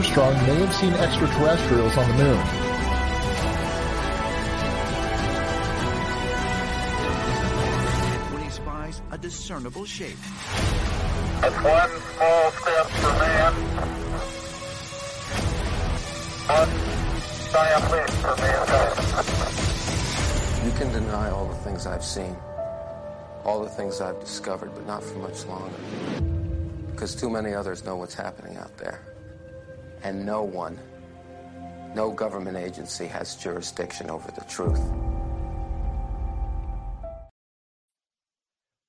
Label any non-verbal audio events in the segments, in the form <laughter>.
Armstrong may have seen extraterrestrials on the moon. when he spies a discernible shape. That's one small step for man, one giant leap for mankind. You can deny all the things I've seen, all the things I've discovered, but not for much longer. Because too many others know what's happening out there. And no one, no government agency has jurisdiction over the truth.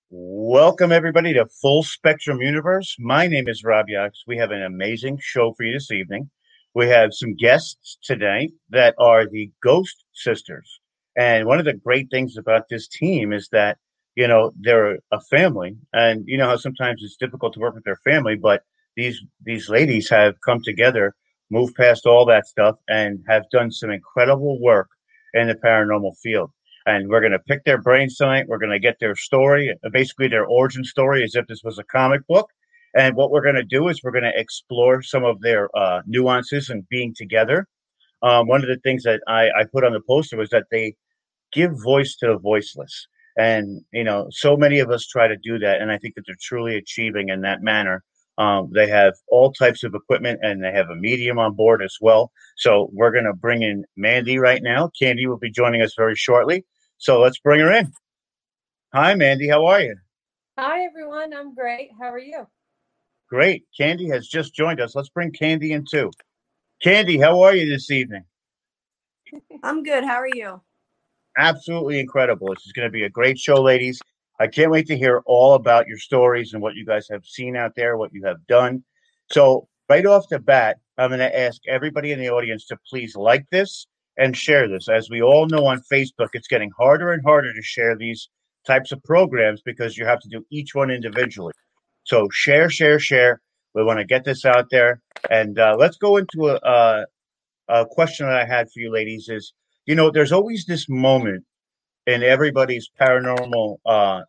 Welcome, everybody, to Full Spectrum Universe. My name is Rob Yox. We have an amazing show for you this evening. We have some guests today that are the Ghost Sisters. And one of the great things about this team is that, you know, they're a family. And you know how sometimes it's difficult to work with their family, but these these ladies have come together, moved past all that stuff, and have done some incredible work in the paranormal field and we're going to pick their brains tonight. We're going to get their story, basically their origin story, as if this was a comic book. And what we're going to do is we're going to explore some of their uh, nuances and being together. Um, one of the things that I, I put on the poster was that they give voice to the voiceless. And, you know, so many of us try to do that. And I think that they're truly achieving in that manner. Um, they have all types of equipment and they have a medium on board as well. So we're going to bring in Mandy right now. Candy will be joining us very shortly. So let's bring her in. Hi, Mandy. How are you? Hi, everyone. I'm great. How are you? Great. Candy has just joined us. Let's bring Candy in too. Candy, how are you this evening? I'm good. How are you? Absolutely incredible. This is going to be a great show, ladies. I can't wait to hear all about your stories and what you guys have seen out there, what you have done. So, right off the bat, I'm going to ask everybody in the audience to please like this and share this. As we all know on Facebook, it's getting harder and harder to share these types of programs because you have to do each one individually. So, share, share, share. We want to get this out there. And uh, let's go into a, a, a question that I had for you, ladies is you know, there's always this moment in everybody's paranormal uh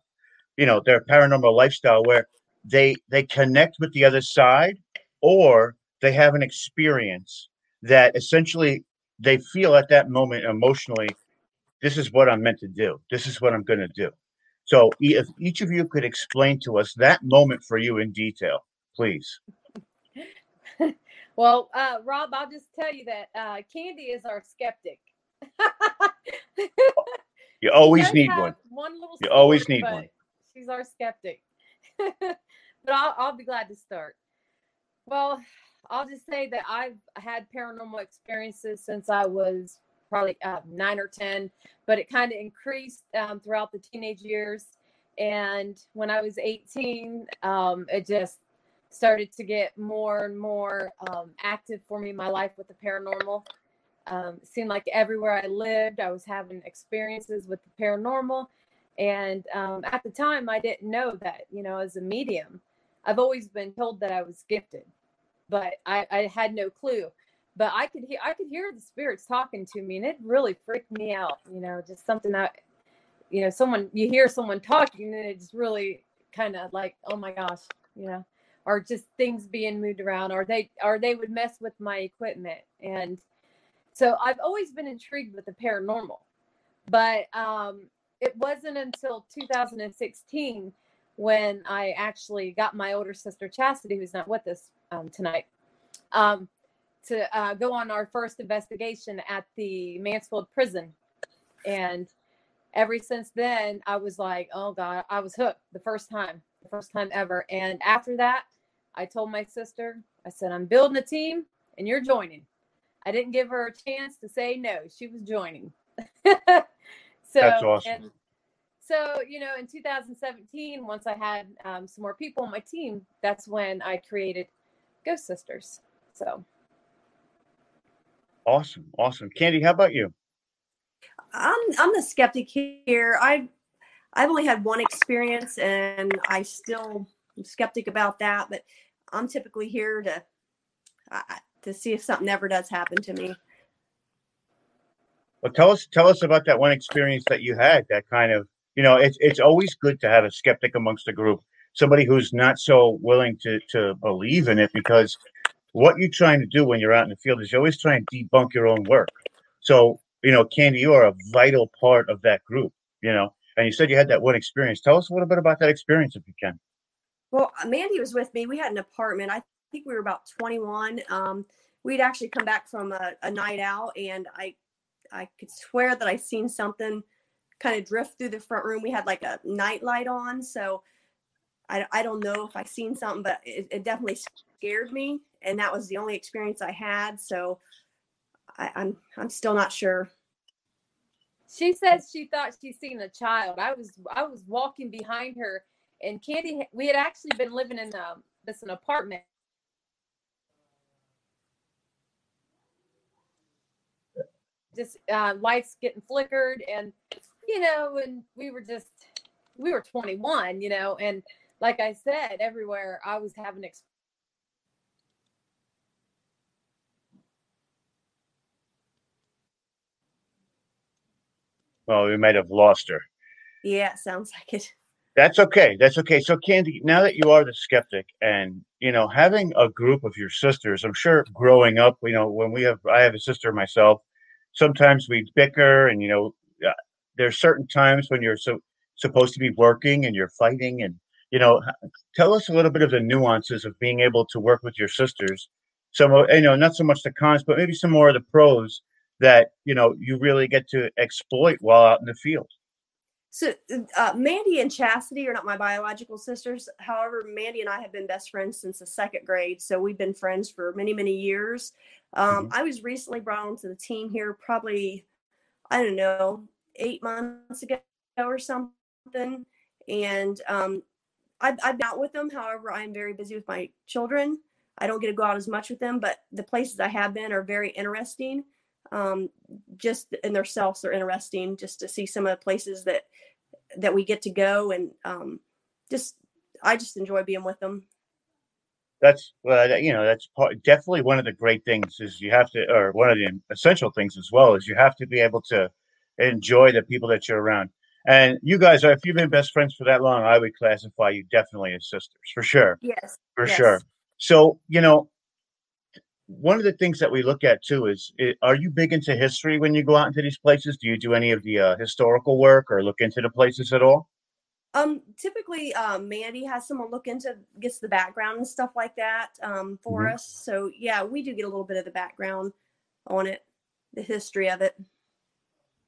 you know their paranormal lifestyle where they they connect with the other side or they have an experience that essentially they feel at that moment emotionally this is what i'm meant to do this is what i'm going to do so if each of you could explain to us that moment for you in detail please <laughs> Well, uh, Rob, I'll just tell you that uh, Candy is our skeptic. <laughs> you always need one One little. You always need one. Our skeptic. <laughs> but I'll, I'll be glad to start. Well, I'll just say that I've had paranormal experiences since I was probably uh, nine or 10, but it kind of increased um, throughout the teenage years. And when I was 18, um, it just started to get more and more um, active for me in my life with the paranormal. Um, seemed like everywhere I lived, I was having experiences with the paranormal. And um, at the time, I didn't know that, you know, as a medium, I've always been told that I was gifted, but I, I had no clue. But I could hear, I could hear the spirits talking to me, and it really freaked me out. You know, just something that, you know, someone you hear someone talking, and it's really kind of like, oh my gosh, you know, or just things being moved around, or they, or they would mess with my equipment, and so I've always been intrigued with the paranormal, but um, it wasn't until 2016 when I actually got my older sister Chastity, who's not with us um, tonight, um, to uh, go on our first investigation at the Mansfield prison. And ever since then, I was like, oh God, I was hooked the first time, the first time ever. And after that, I told my sister, I said, I'm building a team and you're joining. I didn't give her a chance to say no. She was joining. <laughs> so That's awesome. and so you know, in 2017, once I had um, some more people on my team, that's when I created Ghost Sisters. So awesome awesome candy how about you I'm I'm the skeptic here. I I've only had one experience, and I still am skeptic about that. But I'm typically here to I, to see if something ever does happen to me. Well, tell us tell us about that one experience that you had. That kind of you know, it's it's always good to have a skeptic amongst the group, somebody who's not so willing to to believe in it, because what you're trying to do when you're out in the field is you always try and debunk your own work. So you know, Candy, you are a vital part of that group. You know, and you said you had that one experience. Tell us a little bit about that experience, if you can. Well, Mandy was with me. We had an apartment. I think we were about 21. Um, we'd actually come back from a, a night out, and I I could swear that I seen something kind of drift through the front room. We had like a night light on, so I, I don't know if I seen something, but it, it definitely scared me, and that was the only experience I had. So I, I'm I'm still not sure. She says she thought she seen a child. I was I was walking behind her, and Candy. We had actually been living in um, this an apartment just uh, lights getting flickered and you know and we were just we were 21 you know and like i said everywhere i was having ex- Well, we might have lost her. Yeah, sounds like it. That's okay. That's okay. So, Candy, now that you are the skeptic, and you know, having a group of your sisters, I'm sure growing up, you know, when we have, I have a sister myself. Sometimes we bicker, and you know, uh, there's certain times when you're so supposed to be working and you're fighting, and you know, tell us a little bit of the nuances of being able to work with your sisters. Some, you know, not so much the cons, but maybe some more of the pros that you know you really get to exploit while out in the field. So, uh, Mandy and Chastity are not my biological sisters. However, Mandy and I have been best friends since the second grade. So, we've been friends for many, many years. Um, I was recently brought onto the team here, probably, I don't know, eight months ago or something. And um, I've, I've been out with them. However, I'm very busy with my children. I don't get to go out as much with them, but the places I have been are very interesting. Um, just in themselves, they're interesting just to see some of the places that that we get to go and um, just I just enjoy being with them. That's well, you know, that's part, definitely one of the great things is you have to, or one of the essential things as well is you have to be able to enjoy the people that you're around. And you guys are, if you've been best friends for that long, I would classify you definitely as sisters for sure, Yes, for yes. sure. So you know, one of the things that we look at too is, are you big into history when you go out into these places? Do you do any of the uh, historical work or look into the places at all? Um, typically, um, Mandy has someone look into gets the background and stuff like that um, for Mhm. us. So yeah, we do get a little bit of the background on it, the history of it.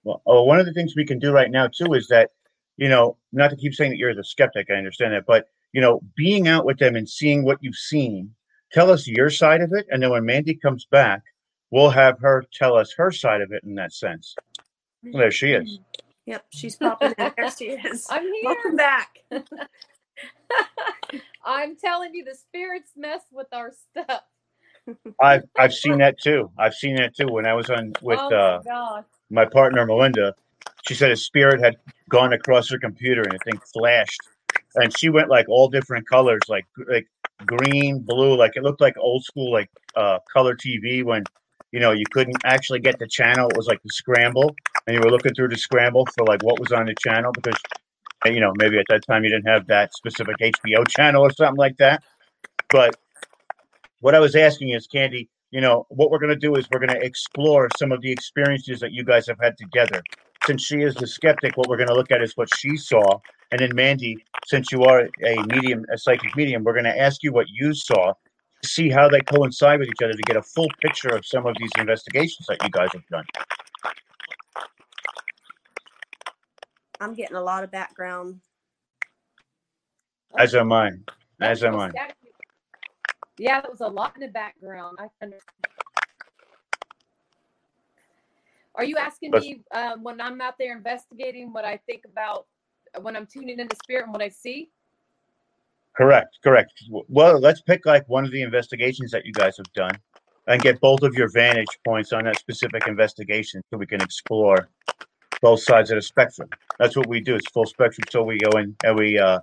Well, oh, one of the things we can do right now too is that, you know, not to keep saying that you're the skeptic, I understand that, but you know, being out with them and seeing what you've seen, tell us your side of it, and then when Mandy comes back, we'll have her tell us her side of it in that sense. Well, there she is. Yep, she's popping in. There she <laughs> is. i'm here Welcome back. <laughs> i'm telling you the spirits mess with our stuff I've I've seen that too. I've seen that too. When I was on with oh my uh, my partner Melinda, she said a spirit had gone across her computer and the thing flashed, and she went like all different colors, like like green, blue, like it looked like old school like uh, color TV when you know you couldn't actually get the channel. It was like the scramble, and you were looking through the scramble for like what was on the channel because uh, you know maybe at that time you didn't have that specific HBO channel or something like that. But what I was asking is, Candy, you know, what we're going to do is we're going to explore some of the experiences that you guys have had together. Since she is the skeptic, what we're going to look at is what she saw. And then, Mandy, since you are a medium, a psychic medium, we're going to ask you what you saw see how they coincide with each other to get a full picture of some of these investigations that you guys have done. I'm getting a lot of background. As am I. As am I. Yeah, there was a lot in the background. I under- Are you asking But- me um, when I'm out there investigating what I think about when I'm tuning into spirit and what I see? Correct, correct. Well, let's pick like one of the investigations that you guys have done and get both of your vantage points on that specific investigation so we can explore both sides of the spectrum. That's what we do. It's full spectrum. So we go in and we uh,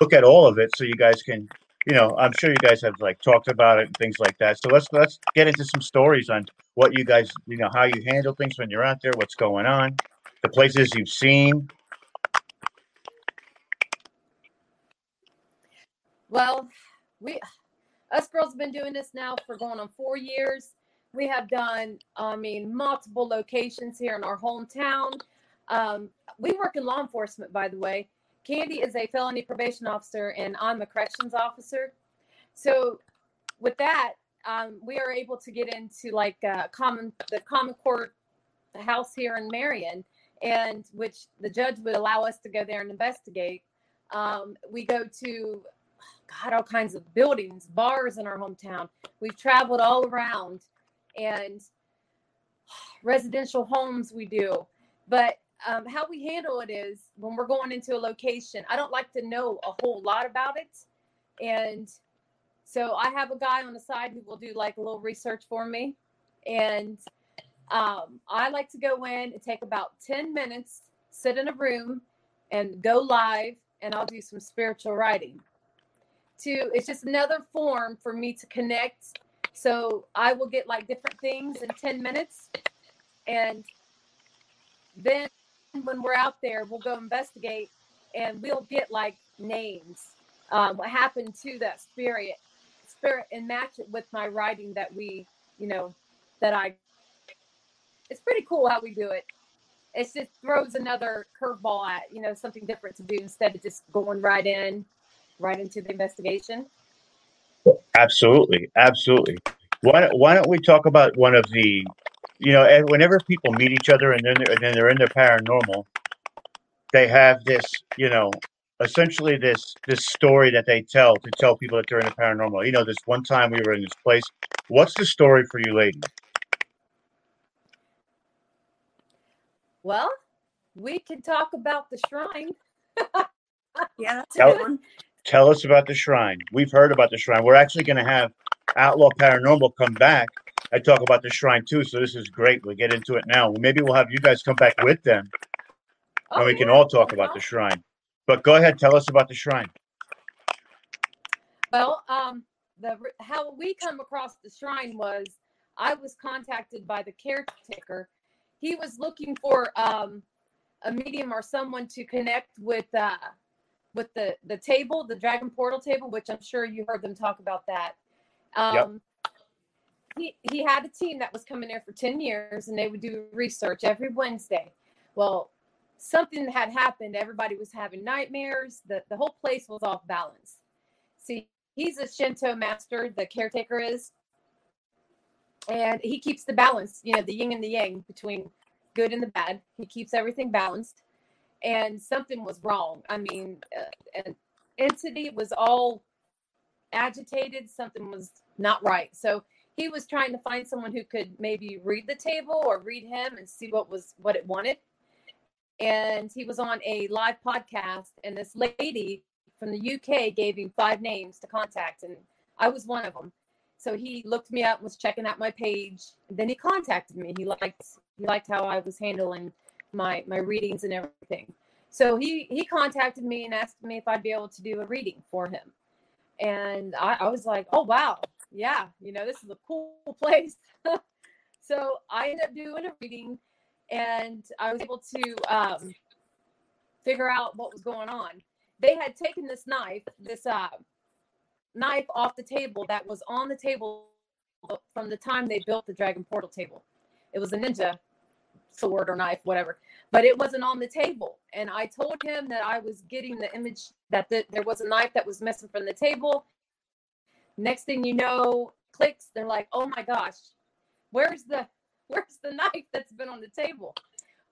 look at all of it so you guys can you know, I'm sure you guys have like talked about it and things like that. So let's let's get into some stories on what you guys, you know, how you handle things when you're out there, what's going on, the places you've seen. Well, we us girls have been doing this now for going on four years. We have done, I mean, multiple locations here in our hometown. Um, we work in law enforcement, by the way. Candy is a felony probation officer, and I'm a corrections officer. So, with that, um, we are able to get into like uh, common the common court house here in Marion, and which the judge would allow us to go there and investigate. Um, we go to God all kinds of buildings, bars in our hometown. We've traveled all around, and residential homes we do. But um, how we handle it is when we're going into a location, I don't like to know a whole lot about it. And so I have a guy on the side who will do like a little research for me. And um, I like to go in and take about 10 minutes, sit in a room, and go live, and I'll do some spiritual writing. To it's just another form for me to connect. So I will get like different things in 10 minutes. And then when we're out there, we'll go investigate and we'll get like names, um, what happened to that spirit, spirit, and match it with my writing that we, you know, that I. It's pretty cool how we do it. It just throws another curveball at you know something different to do instead of just going right in, right into the investigation. Absolutely, absolutely. Why don't, why don't we talk about one of the you know, whenever people meet each other and then they're, and then they're in their paranormal, they have this, you know, essentially this this story that they tell to tell people that they're in the paranormal. You know, this one time we were in this place. What's the story for you, ladies? Well, we can talk about the shrine. <laughs> yeah, that's a oh. good one. Tell us about the shrine. We've heard about the shrine. We're actually going to have Outlaw Paranormal come back I talk about the shrine too, so this is great. We'll get into it now. Maybe we'll have you guys come back with them, and we can all talk about the shrine. But go ahead, tell us about the shrine. Well, um, the how we come across the shrine was I was contacted by the caretaker. He was looking for um, a medium or someone to connect with uh, with the the table, the Dragon Portal table, which I'm sure you heard them talk about that. Um, yep he, he had a team that was coming there for 10 years and they would do research every Wednesday. Well, something had happened. Everybody was having nightmares. The, the whole place was off balance. See, he's a Shinto master, the caretaker is. And he keeps the balance, you know, the yin and the yang between good and the bad. He keeps everything balanced. And something was wrong. I mean, uh, an entity was all agitated. Something was not right. So he was trying to find someone who could maybe read the table or read him and see what was what it wanted and he was on a live podcast and this lady from the uk gave him five names to contact and i was one of them so he looked me up was checking out my page then he contacted me he liked he liked how i was handling my my readings and everything so he he contacted me and asked me if i'd be able to do a reading for him and I, I was like oh wow yeah, you know, this is a cool <laughs> place. <laughs> so I ended up doing a reading and I was able to um, figure out what was going on. They had taken this knife, this uh, knife off the table that was on the table from the time they built the Dragon Portal table. It was a ninja sword or knife, whatever, but it wasn't on the table. And I told him that I was getting the image that the, there was a knife that was missing from the table Next thing you know, clicks, they're like, oh my gosh, where's the where's the <laughs> knife that's been on the table?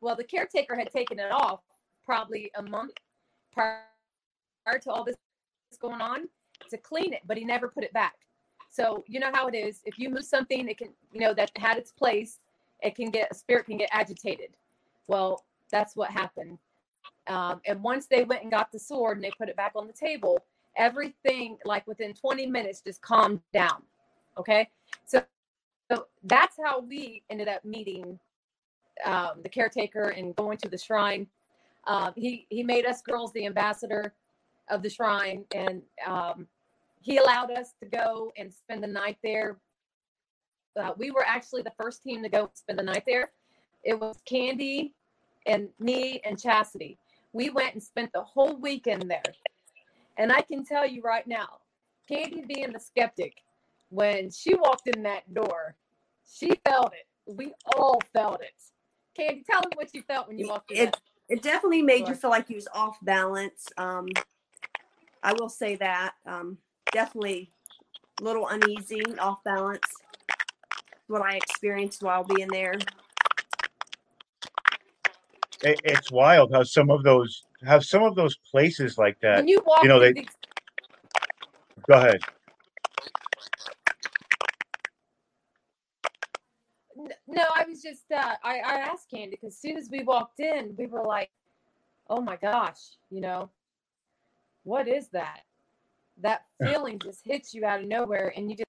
Well, the caretaker had taken it off probably a month prior to all this going on to clean it, but he never put it back. So you know how it is. If you move something, it can, you know, that had its place, it can get a spirit can get agitated. Well, that's what happened. Um, and once they went and got the sword and they put it back on the table, everything like within 20 minutes just calmed down. Okay. So, so that's how we ended up meeting um, the caretaker and going to the shrine. Uh, he, he made us girls the ambassador of the shrine and um, he allowed us to go and spend the night there. Uh, we were actually the first team to go spend the night there. It was Candy and me and Chastity. We went and spent the whole weekend there. And I can tell you right now, Candy being the skeptic, when she walked in that door, she felt it. We all felt it. Candy, tell them what you felt when you walked in. It, it definitely made you feel like you was off balance. Um, I will say that. Um, definitely a little uneasy, off balance. What I experienced while being there. It, it's wild how some of those how some of those places like that. When you walk, you know, they. these, Go ahead. No, I was just uh, I, I asked Candy because as soon as we walked in, we were like, "Oh my gosh, you know, what is that?" That <laughs> feeling just hits you out of nowhere, and you just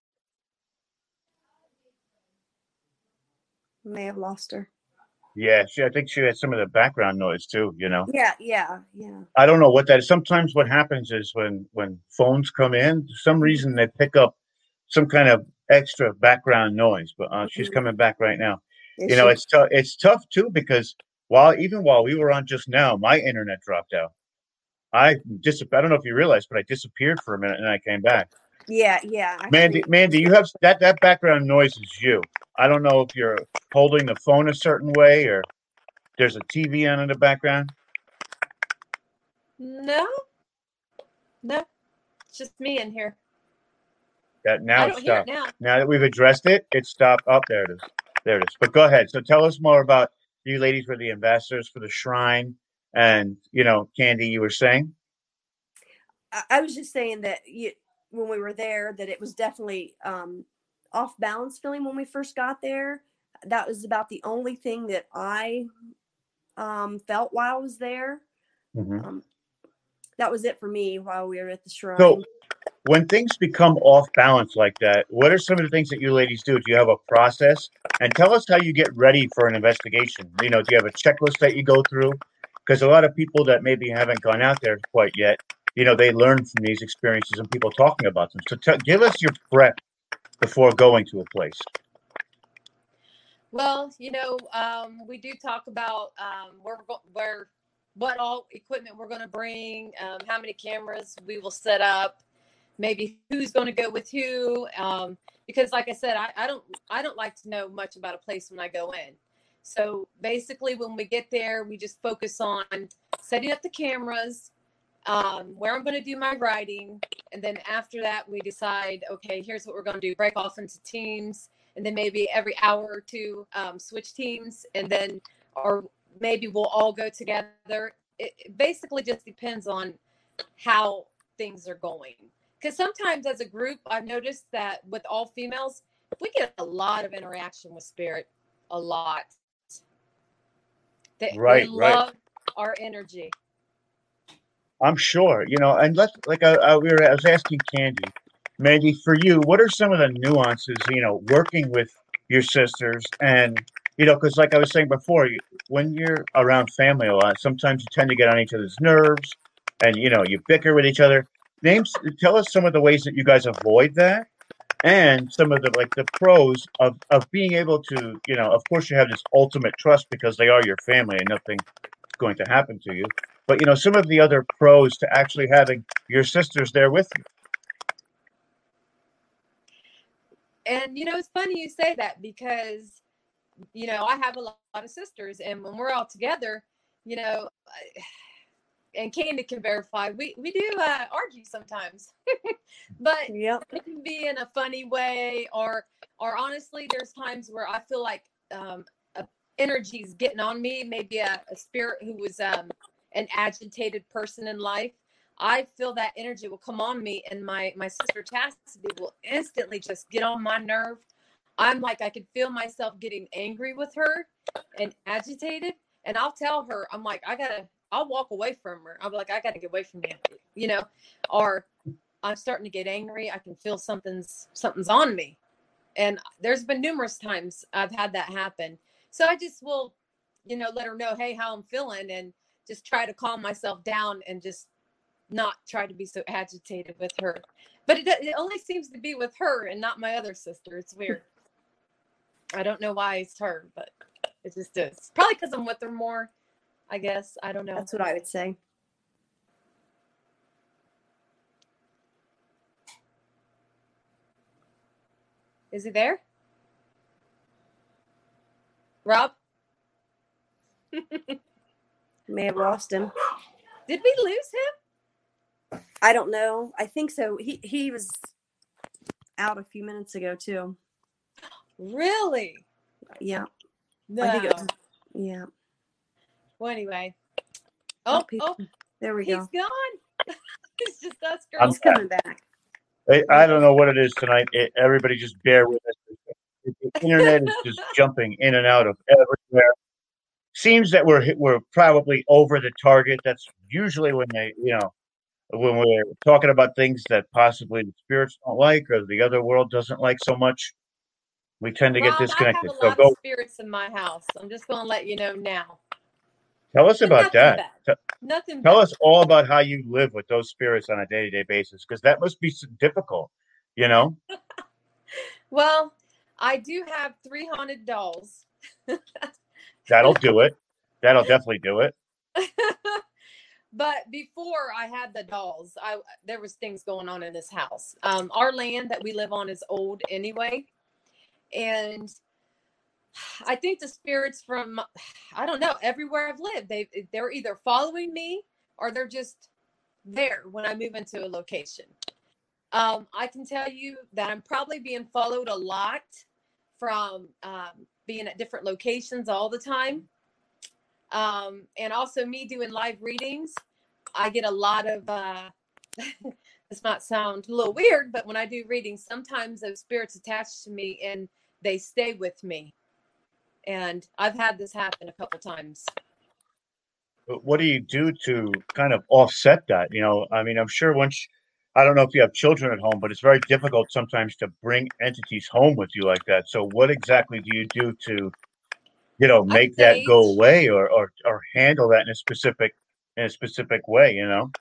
May have lost her. Yeah, she. I think she had some of the background noise too. You know. Yeah, yeah, yeah. I don't know what that is. Sometimes what happens is when when phones come in, for some reason they pick up some kind of extra background noise. But uh, she's Mhm. coming back right now. Is You know, she- it's tough. It's tough too because while even while we were on just now, my internet dropped out. I dis. I don't know if you realized, but I disappeared for a minute and I came back. Yeah, yeah. I Mandy, think- Mandy, you have that that background noise is you. I don't know if you're holding the phone a certain way or there's a TV on in the background. no, no, it's just me in here. That now it's it stopped. now. Now that we've addressed it, it stopped. Up there it is. There it is. But go ahead. So tell us more about you ladies were the ambassadors for the shrine, and you know, Candy, you were saying. I, I was just saying that you, when we were there, that it was definitely um, off balance feeling when we first got there. That was about the only thing that I um, felt while I was there. Mhm. Um, that was it for me while we were at the shrine. So, when things become off balance like that, what are some of the things that you ladies do? Do you have a process? And tell us how you get ready for an investigation. You know, do you have a checklist that you go through? Because a lot of people that maybe haven't gone out there quite yet, you know, they learn from these experiences and people talking about them. So, t- give us your prep before going to a place. Well, you know, um, we do talk about um, where where what all equipment we're going to bring, um, how many cameras we will set up, maybe who's going to go with who. Um, because, like I said, I, I don't I don't like to know much about a place when I go in. So basically, when we get there, we just focus on setting up the cameras, um, where I'm going to do my writing, and then after that, we decide, okay, here's what we're going to do: break off into teams and then maybe every hour or two um, switch teams and then or maybe we'll all go together. It, it basically just depends on how things are going. Because sometimes as a group i've noticed that with all females we get a lot of interaction with spirit a lot. They, Right, they right. love our energy I'm sure, you know, and let's like I, I, we were. I was asking Candy, Mandy, for you, what are some of the nuances, you know, working with your sisters, and you know, because like I was saying before, you, when you're around family a lot, sometimes you tend to get on each other's nerves, and you know, you bicker with each other. Names, tell us some of the ways that you guys avoid that, and some of the like the pros of of being able to, you know, of course you have this ultimate trust because they are your family and nothing going to happen to you. But you know, some of the other pros to actually having your sisters there with you. and you know it's funny you say that because you know i have a lot of sisters and when we're all together you know and candy can verify we we do uh, argue sometimes <laughs> but Yep. it can be in a funny way or or honestly there's times where i feel like um a energy's getting on me maybe a, a spirit who was um an agitated person in life i feel that energy will come on me and my my sister chastity will instantly just get on my nerve. I'm like i could feel myself getting angry with her and agitated and i'll tell her i'm like i gotta i'll walk away from her. I'm like i gotta get away from you you know or i'm starting to get angry. I can feel something's something's on me. And there's been numerous times i've had that happen so i just will you know let her know hey how i'm feeling and just try to calm myself down and just not try to be so agitated with her but it, it only seems to be with her and not my other sister. It's weird. I don't know why it's her, but it just is. Probably because I'm with her more. I guess I don't know. That's what I would say. Is he there? Rob? <laughs> May have lost him. Did we lose him? I don't know. I think so. He he was out a few minutes ago too. Really? Yeah. No. I think it was, yeah. Well, anyway. Oh, Oh, oh, There we he's go. He's gone. <laughs> it's just us I'm girls. He's coming back. I, I don't know what it is tonight. It, everybody just bear with us. The internet is just jumping in and out of everywhere. Seems that we're we're probably over the target. That's usually when they, you know, when we're talking about things that possibly the spirits don't like or the other world doesn't like so much. We tend to get disconnected. I have a So go of spirits in my house. I'm just going to let you know now. tell us about nothing that. bad. Nothing. Tell bad. us all about how you live with those spirits on a day to day basis because that must be difficult. You know, <laughs> Well, I do have three haunted dolls. <laughs> that'll do it. That'll definitely do it. <laughs> but before I had the dolls, I there was things going on in this house. Um, our land that we live on is old anyway, and I think the spirits from I don't know everywhere I've lived they they're either following me or they're just there when I move into a location. Um, I can tell you that I'm probably being followed a lot from um, being at different locations all the time. Um, and also me doing live readings. I get a lot of, uh, <laughs> this might sound a little weird, but when I do readings, sometimes those spirits attach to me and they stay with me. And I've had this happen a couple times. But what do you do to kind of offset that? You know, I mean, I'm sure once I don't know if you have children at home, but it's very difficult sometimes to bring entities home with you like that. So, what exactly do you do to, you know, make that go away or, or or handle that in a specific in a specific way? You know,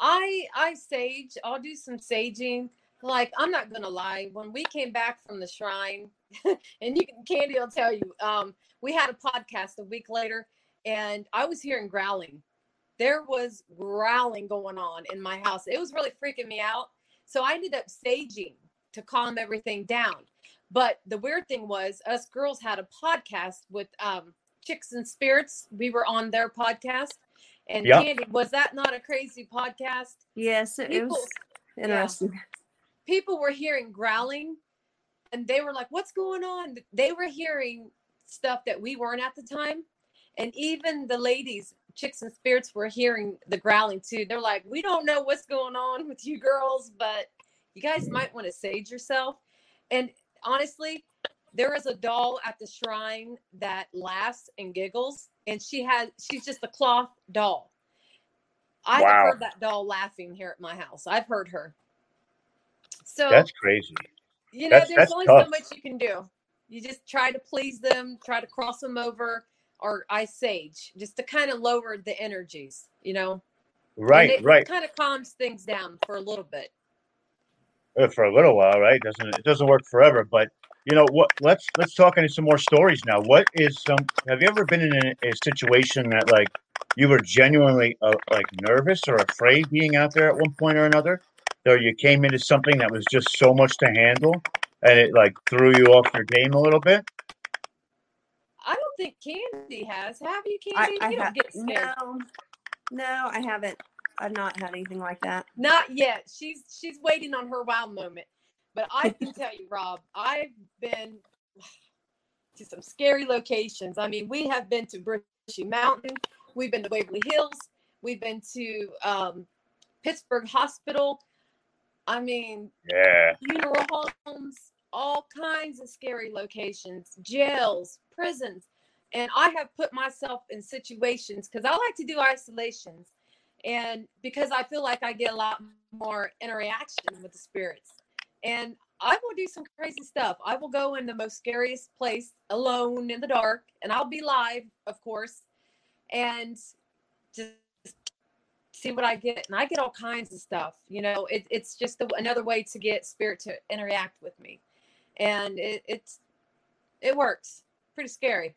I I sage. I'll do some saging. Like I'm not gonna lie. When we came back from the shrine, <laughs> and you can Candy will tell you, um, we had a podcast a week later, and I was hearing growling. There was growling going on in my house. It was really freaking me out. So I ended up saging to calm everything down. But the weird thing was, us girls had a podcast with um, Chicks and Spirits. We were on their podcast. And Yeah. Candy, was that not a crazy podcast? Yes, it, it People, was interesting. people were hearing growling and they were like, What's going on? They were hearing stuff that we weren't at the time. And even the ladies, chicks and spirits, were hearing the growling too. They're like, We don't know what's going on with you girls, but you guys might want to sage yourself. And honestly, there is a doll at the shrine that laughs and giggles, and she has she's just a cloth doll. I've Wow. heard that doll laughing here at my house. I've heard her. So that's crazy. you know, that's- there's that's only tough. so much you can do. You just try to please them, try to cross them over, or ice sage just to kind of lower the energies, you know. Right, it right. Kind of calms things down for a little bit. Uh, For a little while, right? Doesn't it doesn't work forever, but you know what? Let's let's talk into some more stories now. What is some? Have you ever been in a, a situation that like you were genuinely uh, like nervous or afraid being out there at one point or another, or you came into something that was just so much to handle and it like threw you off your game a little bit? I don't think Candy has. Have you, I, Candy? I you don't ha- get scared. no, no, I haven't. I've not had anything like that. Not yet. She's she's waiting on her wow moment. But I <laughs> can tell you, Rob, I've been <sighs> to some scary locations. I mean, we have been to Brushy Mountain, we've been to Waverly Hills, we've been to um, Pittsburgh Hospital. I mean, Yeah. funeral homes, all kinds of scary locations, jails, prisons. And I have put myself in situations because I like to do isolations. And because I feel like I get a lot more interaction with the spirits. And I will do some crazy stuff. I will go in the most scariest place alone in the dark, and I'll be live, of course, and just see what I get, and I get all kinds of stuff. You know, it, it's just a, another way to get spirit to interact with me, and it, it's it works. Pretty scary.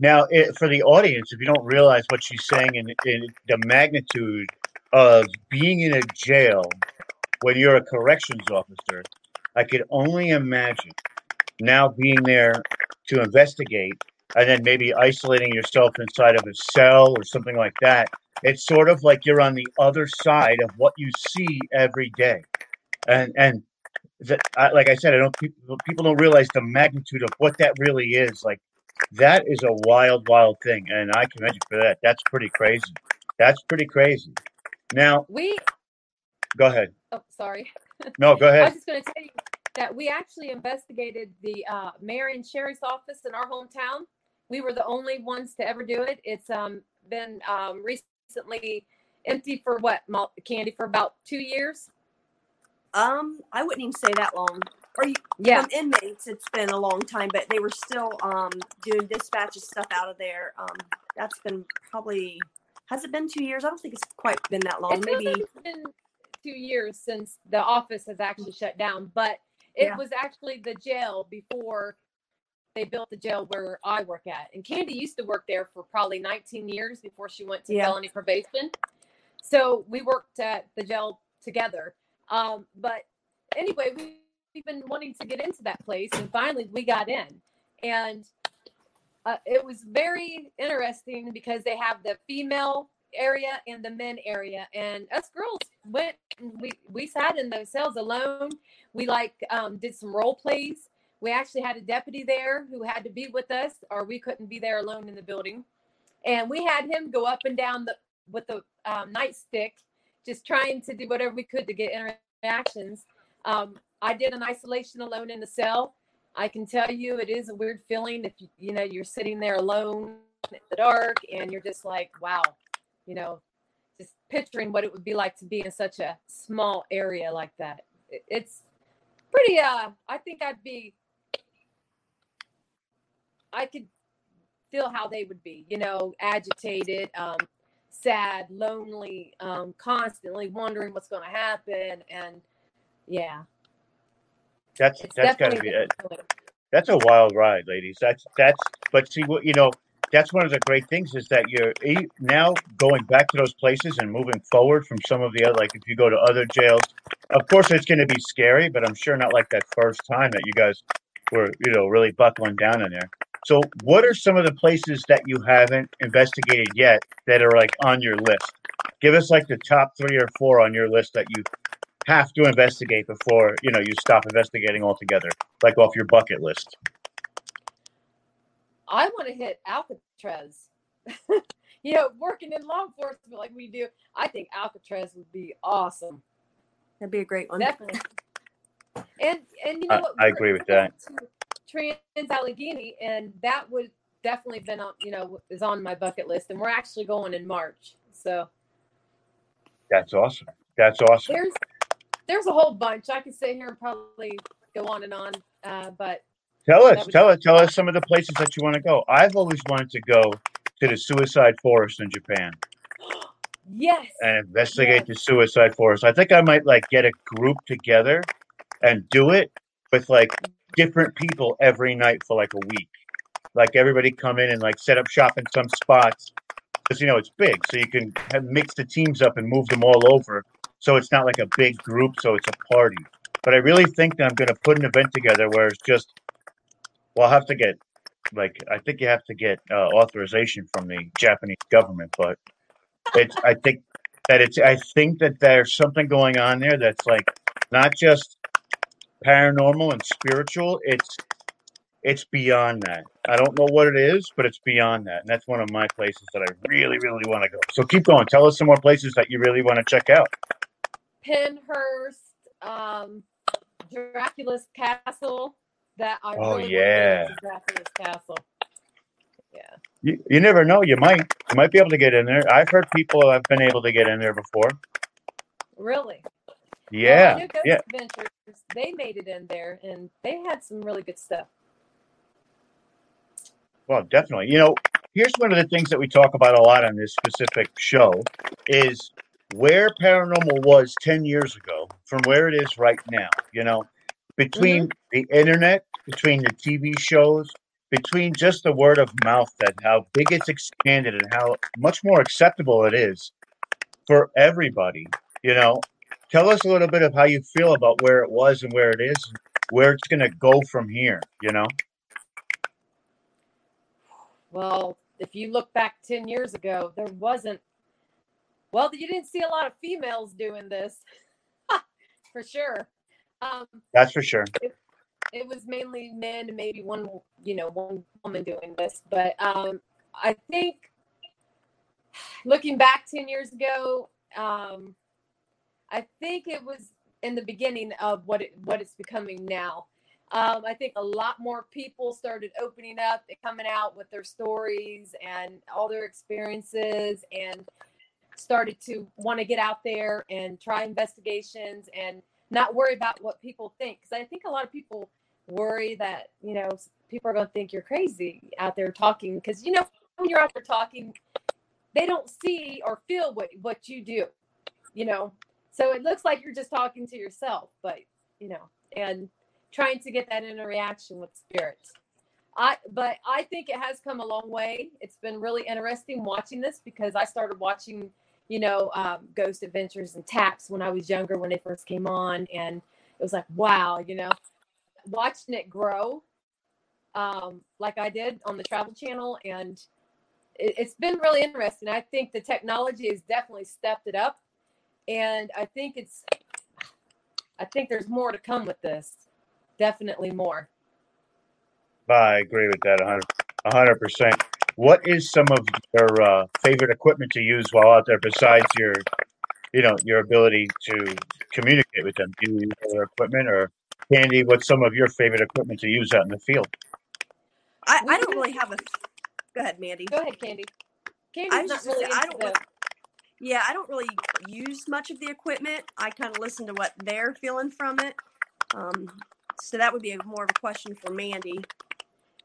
Now, it, for the audience, if you don't realize what she's saying and, and the magnitude of being in a jail when you're a corrections officer, I could only imagine now being there to investigate and then maybe isolating yourself inside of a cell or something like that. It's sort of like you're on the other side of what you see every day. And and that, I, like I said, I don't people people don't realize the magnitude of what that really is. Like that is a wild, wild thing, and I commend you for that. That's pretty crazy. That's pretty crazy. Now, We go ahead. oh sorry. No, go <laughs> ahead. I was just going to tell you that we actually investigated the uh, Marion sheriff's office in our hometown. We were the only ones to ever do it. It's um, been um, recently empty for what, Candy, for about two years. Um, I wouldn't even say that long. Or you, Yeah. from inmates, it's been a long time, but they were still um doing dispatch of stuff out of there. Um, that's been probably has it been two years? I don't think it's quite been that long. It Maybe it's been two years since the office has actually shut down, but it Yeah. was actually the jail before they built the jail where I work at. And Candy used to work there for probably 19 years before she went to Yeah. felony probation. So we worked at the jail together. Um, but anyway, we, we've been wanting to get into that place, and finally we got in. And uh, it was very interesting because they have the female area and the men area. And us girls went we we sat in those cells alone. We like um did some role plays. We actually had a deputy there who had to be with us or we couldn't be there alone in the building. And we had him go up and down the with the um, nightstick just trying to do whatever we could to get interactions um, i did an isolation alone in the cell i can tell you it is a weird feeling if you, you know you're sitting there alone in the dark and you're just like wow you know, just picturing what it would be like to be in such a small area like that. It's pretty uh I think I'd be I could feel how they would be, you know, agitated, um, sad, lonely, um, constantly wondering what's gonna happen and yeah. That's It's that's got to be it. That's a wild ride, ladies. That's that's. But see what you know. That's one of the great things is that you're e- now going back to those places and moving forward from some of the other. Like if you go to other jails, of course it's going to be scary, but I'm sure not like that first time that you guys were, you know, really buckling down in there. So, what are some of the places that you haven't investigated yet that are like on your list? Give us like the top three or four on your list that you have to investigate before you know you stop investigating altogether, like off your bucket list. I want to hit Alcatraz. <laughs> you know, working in law enforcement like we do, I think Alcatraz would be awesome. that'd be a great one. Definitely. And and you know I- what? I we're- agree with that. going to Trans Allegheny, and that would definitely been on you know is on my bucket list, and we're actually going in March. So That's awesome. That's awesome. there's there's a whole bunch. I could sit here and probably go on and on, uh, but Tell us, tell us, tell us some of the places that you want to go. I've always wanted to go to the suicide forest in Japan <gasps> yes, and investigate the suicide forest. I think I might like get a group together and do it with like different people every night for like a week. Like everybody come in and like set up shop in some spots because you know it's big, so you can have, mix the teams up and move them all over. So it's not like a big group, so it's a party. But I really think that I'm going to put an event together where it's just well, I'll have to get like I think you have to get uh, authorization from the Japanese government, but it's I think that it's I think that there's something going on there that's like not just paranormal and spiritual. It's it's beyond that. I don't know what it is, but it's beyond that, and that's one of my places that I really, really want to go. So keep going. Tell us some more places that you really want to check out. Pennhurst, um, Dracula's Castle. That I Oh, really yeah. want to go to Dracula's Castle. Yeah. You, you never know. You might you might be able to get in there. I've heard people have been able to get in there before. Really? Well, Yeah, Ghost yeah. Adventures, they made it in there and they had some really good stuff. Well, definitely. You know, here's one of the things that we talk about a lot on this specific show is where paranormal was 10 years ago from where it is right now, you know, between mm-hmm. the internet, between the TV shows, between just the word of mouth that how big it's expanded and how much more acceptable it is for everybody, you know. Tell us a little bit of how you feel about where it was and where it is, where it's going to go from here, you know. Well, if you look back 10 years ago, there wasn't, well, you didn't see a lot of females doing this <laughs> for sure. Um, That's for sure. It, it was mainly men and maybe one, you know, one woman doing this. But um, I think <sighs> looking back 10 years ago, um, I think it was in the beginning of what it, what it's becoming now. Um, I think a lot more people started opening up and coming out with their stories and all their experiences and started to want to get out there and try investigations and not worry about what people think. Because I think a lot of people worry that, you know, people are going to think you're crazy out there talking. Because, you know, when you're out there talking, they don't see or feel what, what you do, you know. So it looks like you're just talking to yourself, but, you know, and trying to get that interaction with spirits. I but I think it has come a long way. It's been really interesting watching this because I started watching, you know, um, Ghost Adventures and Taps when I was younger when they first came on, and it was like, wow, you know, watching it grow, um, like I did on the Travel Channel, and it, it's been really interesting. I think the technology has definitely stepped it up, and I think it's, I think there's more to come with this definitely more. I agree with that 100 percent. What is some of your uh, favorite equipment to use while out there besides your, you know, your ability to communicate with them? Do you use other equipment or Candy? What's some of your favorite equipment to use out in the field? I, I don't really have a. Go ahead, Mandy. Go ahead, Candy. Candy's I was not really say, I don't. the- Yeah, I don't really use much of the equipment. I kind of listen to what they're feeling from it. Um, so that would be a, more of a question for Mandy.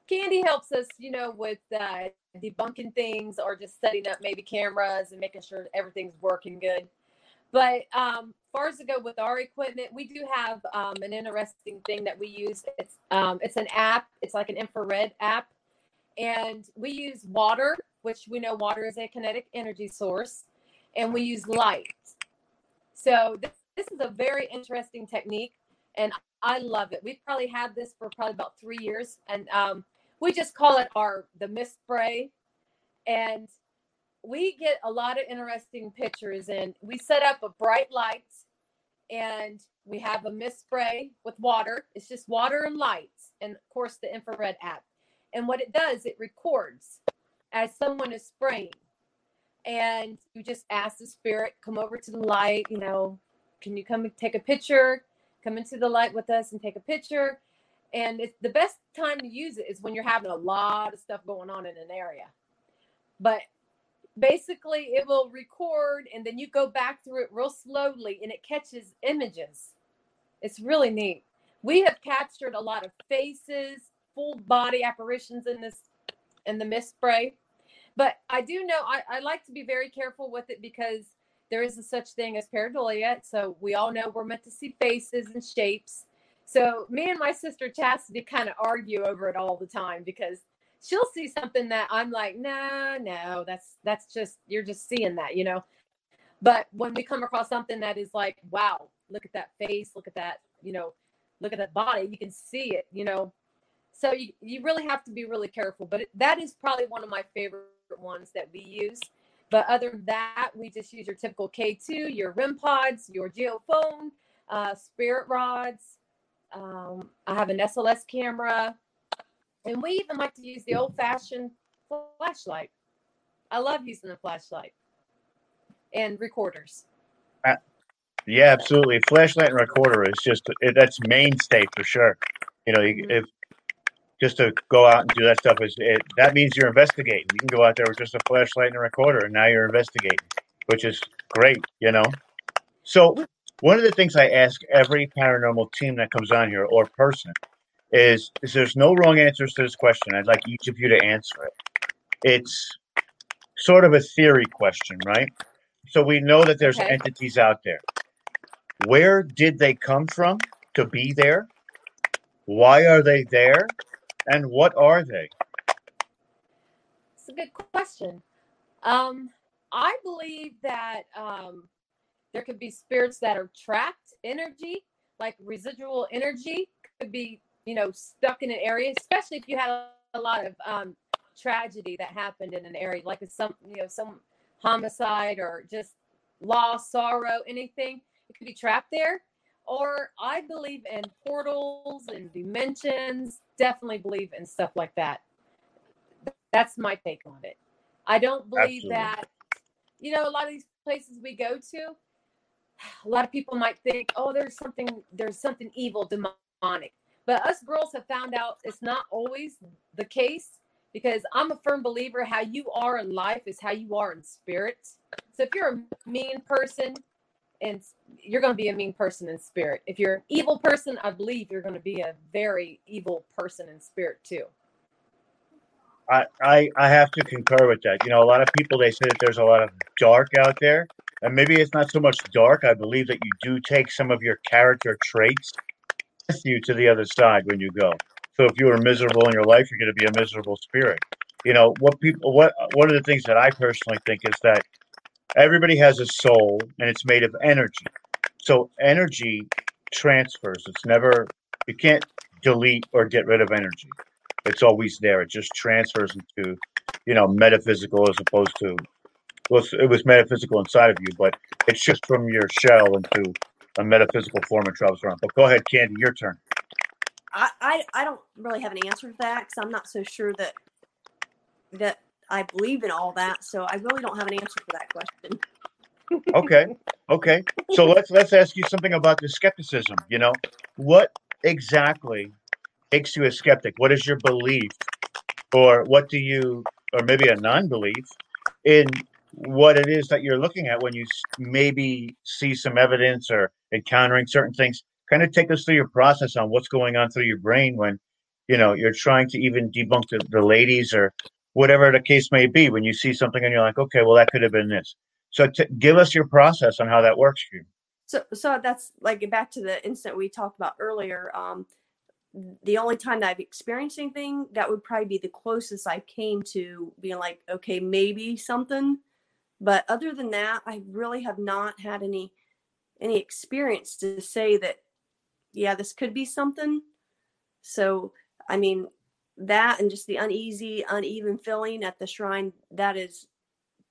Candy helps us, you know, with uh, debunking things or just setting up maybe cameras and making sure everything's working good. But um, far as to go with our equipment, we do have um, an interesting thing that we use. It's um, it's an app. It's like an infrared app, and we use water, which we know water is a kinetic energy source, and we use light. So this, this is a very interesting technique, and I love it. We've probably had this for probably about three years, and um, we just call it our the mist spray, and we get a lot of interesting pictures. And we set up a bright light, and we have a mist spray with water. It's just water and lights, and of course the infrared app. And what it does, it records as someone is spraying, and you just ask the spirit, come over to the light. You know, can you come and take a picture? come into the light with us and take a picture. And it's the best time to use it is when you're having a lot of stuff going on in an area. But basically, it will record and then you go back through it real slowly and it catches images. It's really neat. We have captured a lot of faces, full body apparitions in this in the mist spray. But I do know I, I like to be very careful with it because there is a such thing as pareidolia. So we all know we're meant to see faces and shapes. So me and my sister Chastity kind of argue over it all the time because she'll see something that I'm like, no, no, that's that's just you're just seeing that, you know. But when we come across something that is like, wow, look at that face, look at that, you know, look at that body, you can see it, you know. So you, you really have to be really careful. But that is probably one of my favorite ones that we use. But other than that, we just use your typical K2, your REM pods, your geophone, uh, spirit rods. Um, I have an SLS camera. And we even like to use the old fashioned flashlight. I love using the flashlight and recorders. Uh, yeah, absolutely. Flashlight and recorder is just it, that's mainstay for sure. You know, you, if just to go out and do that stuff is it, that means you're investigating. You can go out there with just a flashlight and a recorder, and now you're investigating, which is great. You know. So one of the things I ask every paranormal team that comes on here or person is, is there's no wrong answers to this question. I'd like each of you to answer it. It's sort of a theory question, right? So we know that there's Okay. entities out there. Where did they come from to be there? Why are they there? And what are they? It's a good question. Um, I believe that um, there could be spirits that are trapped energy, like residual energy, could be you know stuck in an area, especially if you had a, lot of um, tragedy that happened in an area, like some you know some homicide or just loss, sorrow, anything. It could be trapped there. Or I believe in portals and dimensions. Definitely believe in stuff like that that's my take on it. I don't believe Absolutely. that, you know, a lot of these places we go to, a lot of people might think, oh, there's something, there's something evil, demonic. But us girls have found out it's not always the case because I'm a firm believer how you are in life is how you are in spirit. So if you're a mean person, and you're going to be a mean person in spirit. If you're an evil person, I believe you're going to be a very evil person in spirit too. I, I I have to concur with that. You know, a lot of people they say that there's a lot of dark out there, and maybe it's not so much dark. I believe that you do take some of your character traits with you to the other side when you go. So if you were miserable in your life, you're going to be a miserable spirit. You know what people what one of the things that I personally think is that everybody has a soul and it's made of energy. So energy transfers. It's never you can't delete or get rid of energy. It's always there. It just transfers into, you know, metaphysical as opposed to well, it was metaphysical inside of you, but it's just from your shell into a metaphysical form and travels around. But go ahead, Candy, your turn. I, I I don't really have an answer to that because I'm not so sure that that I believe in all that. So I really don't have an answer for that question. Okay, okay. So let's let's ask you something about the skepticism. You know, what exactly makes you a skeptic? What is your belief, or what do you, or maybe a non-belief in what it is that you're looking at when you maybe see some evidence or encountering certain things? Kind of take us through your process on what's going on through your brain when, you know, you're trying to even debunk the, the ladies or whatever the case may be. When you see something and you're like, okay, well, that could have been this. So t- give us your process on how that works for you. So so that's like back to the incident we talked about earlier. Um, the only time that I've experienced anything that would probably be the closest I came to being like, okay, maybe something. But other than that, I really have not had any any experience to say that, yeah, this could be something. So I mean, that and just the uneasy, uneven feeling at the shrine, that is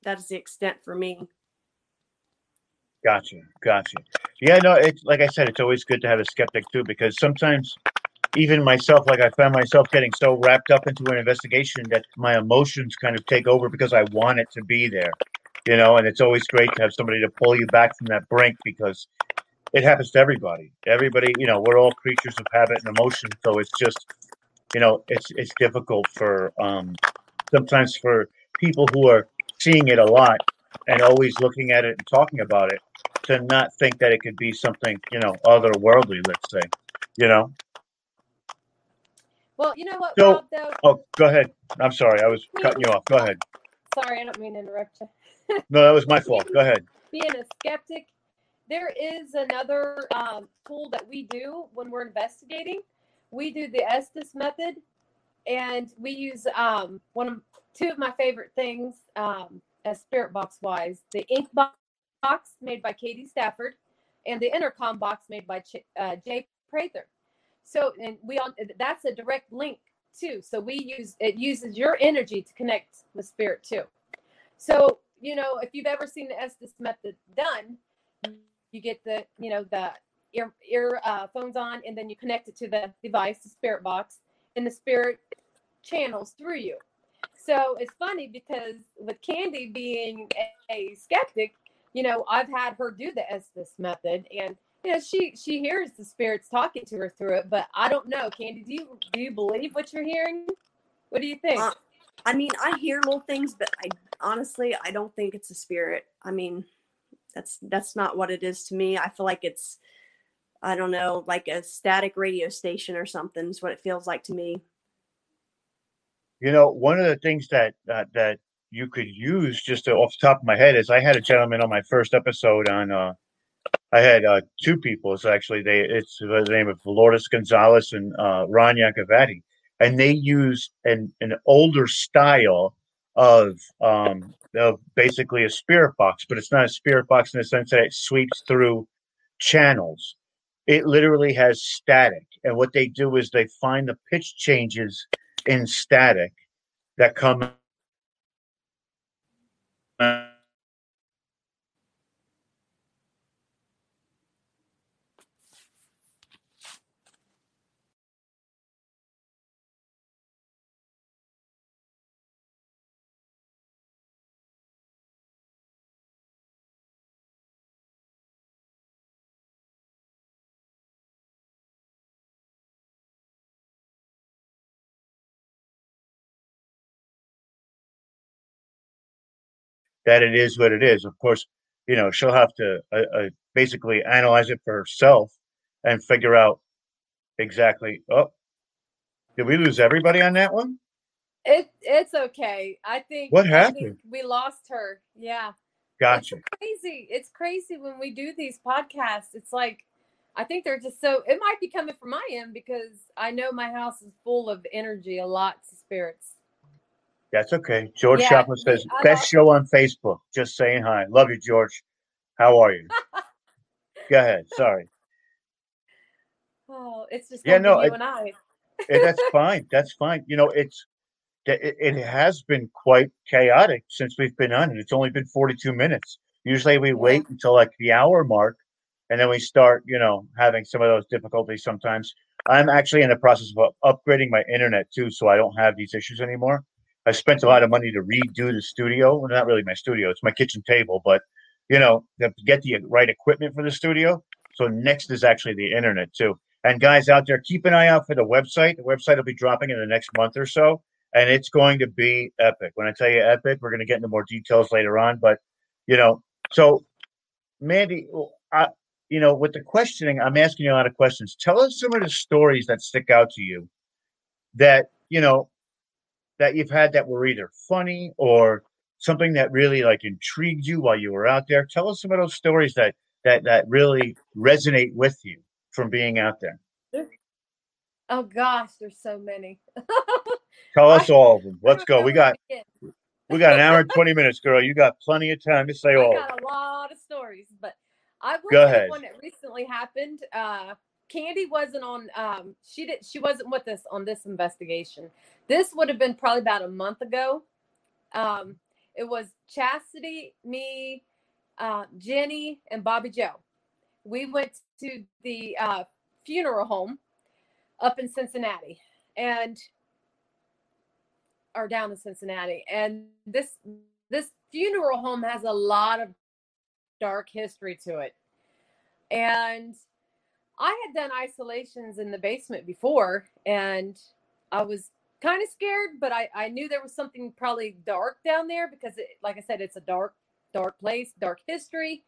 that is the extent for me. Gotcha, gotcha. Yeah, no, it's like I said, it's always good to have a skeptic too, because sometimes even myself, like I found myself getting so wrapped up into an investigation that my emotions kind of take over because I want it to be there, you know. And it's always great to have somebody to pull you back from that brink because it happens to everybody. Everybody, you know, we're all creatures of habit and emotion, so it's just, you know, it's it's difficult for um sometimes for people who are seeing it a lot and always looking at it and talking about it to not think that it could be something, you know, otherworldly, let's say, you know. Well, you know what, So- Rob, though? Oh, go ahead. I'm sorry, I was cutting you off. Go ahead. Sorry, I don't mean to interrupt you. <laughs> No, that was my fault. Go ahead. Being a skeptic, there is another um, tool that we do when we're investigating. We do the Estes method, and we use um, one of two of my favorite things um, as spirit box wise: the ink box made by Katie Stafford, and the intercom box made by Ch- uh, Jay Prather. So, and we on that's a direct link too. So we use it uses your energy to connect with spirit too. So, you know, if you've ever seen the Estes method done, you get the, you know, the ear, ear uh, phones on and then you connect it to the device, the spirit box, and the spirit channels through you. So it's funny because with Candy being a, a skeptic, you know, I've had her do the Estes method and you know, she she hears the spirits talking to her through it, but I don't know, Candy, do you do you believe what you're hearing? What do you think? Uh, I mean, I hear little things, but I honestly I don't think it's a spirit. I mean, that's that's not what it is to me. I feel like it's I don't know, like a static radio station or something is what it feels like to me. You know, one of the things that that, that you could use just to, off the top of my head is I had a gentleman on my first episode on. Uh, I had uh, two people. It's actually they. It's the name of Lourdes Gonzalez and uh, Ron Yankovic, and they use an an older style of um, of basically a spirit box, but it's not a spirit box in the sense that it sweeps through channels. It literally has static, and what they do is they find the pitch changes in static that come that it is what it is. Of course, you know she'll have to uh, uh, basically analyze it for herself and figure out exactly. Oh, did we lose everybody on that one? It it's okay. I think what happened? think we lost her. Yeah. Gotcha. It's crazy. It's crazy when we do these podcasts. It's like I think they're just so it might be coming from my end because I know my house is full of energy, a lot of spirits. That's okay. George Yeah, Chaplin says, I best show on Facebook. Just saying hi. Love you, George. How are you? <laughs> Go ahead. Sorry. Oh, it's just Yeah, no, you I- and I. Eh, That's fine. That's fine. You know, it's it, it has been quite chaotic since we've been on, and it's only been 42 minutes. Usually we wait until like the hour mark, and then we start, you know, having some of those difficulties sometimes. I'm actually in the process of upgrading my internet too, so I don't have these issues anymore. I spent a lot of money to redo the studio. Well, not really my studio; it's my kitchen table, but you know, get the right equipment for the studio. So next is actually the internet too. And guys out there, keep an eye out for the website. The website will be dropping in the next month or so, and it's going to be epic. When I tell you epic, we're going to get into more details later on. But you know, so Mandy, I, you know, with the questioning, I'm asking you a lot of questions. Tell us some of the stories that stick out to you that you know that you've had that were either funny or something that really like intrigued you while you were out there. Tell us some of those stories that that that really resonate with you from being out there. Oh gosh, there's so many. <laughs> Tell us all of them. Let's go. We got we got an hour and twenty minutes, girl. You got plenty of time to say I all. got a lot of stories, but I will Go ahead. one that recently happened. Uh, Candy wasn't on. Um, she did. She wasn't with us on this investigation. This would have been probably about a month ago. Um, it was Chastity, me, uh, Jenny, and Bobby Joe. We went to the uh, funeral home up in Cincinnati, and or down in Cincinnati, and this this funeral home has a lot of dark history to it. And I had done isolations in the basement before, and I was kind of scared, but I, I knew there was something probably dark down there because, it, like I said, it's a dark, dark place, dark history.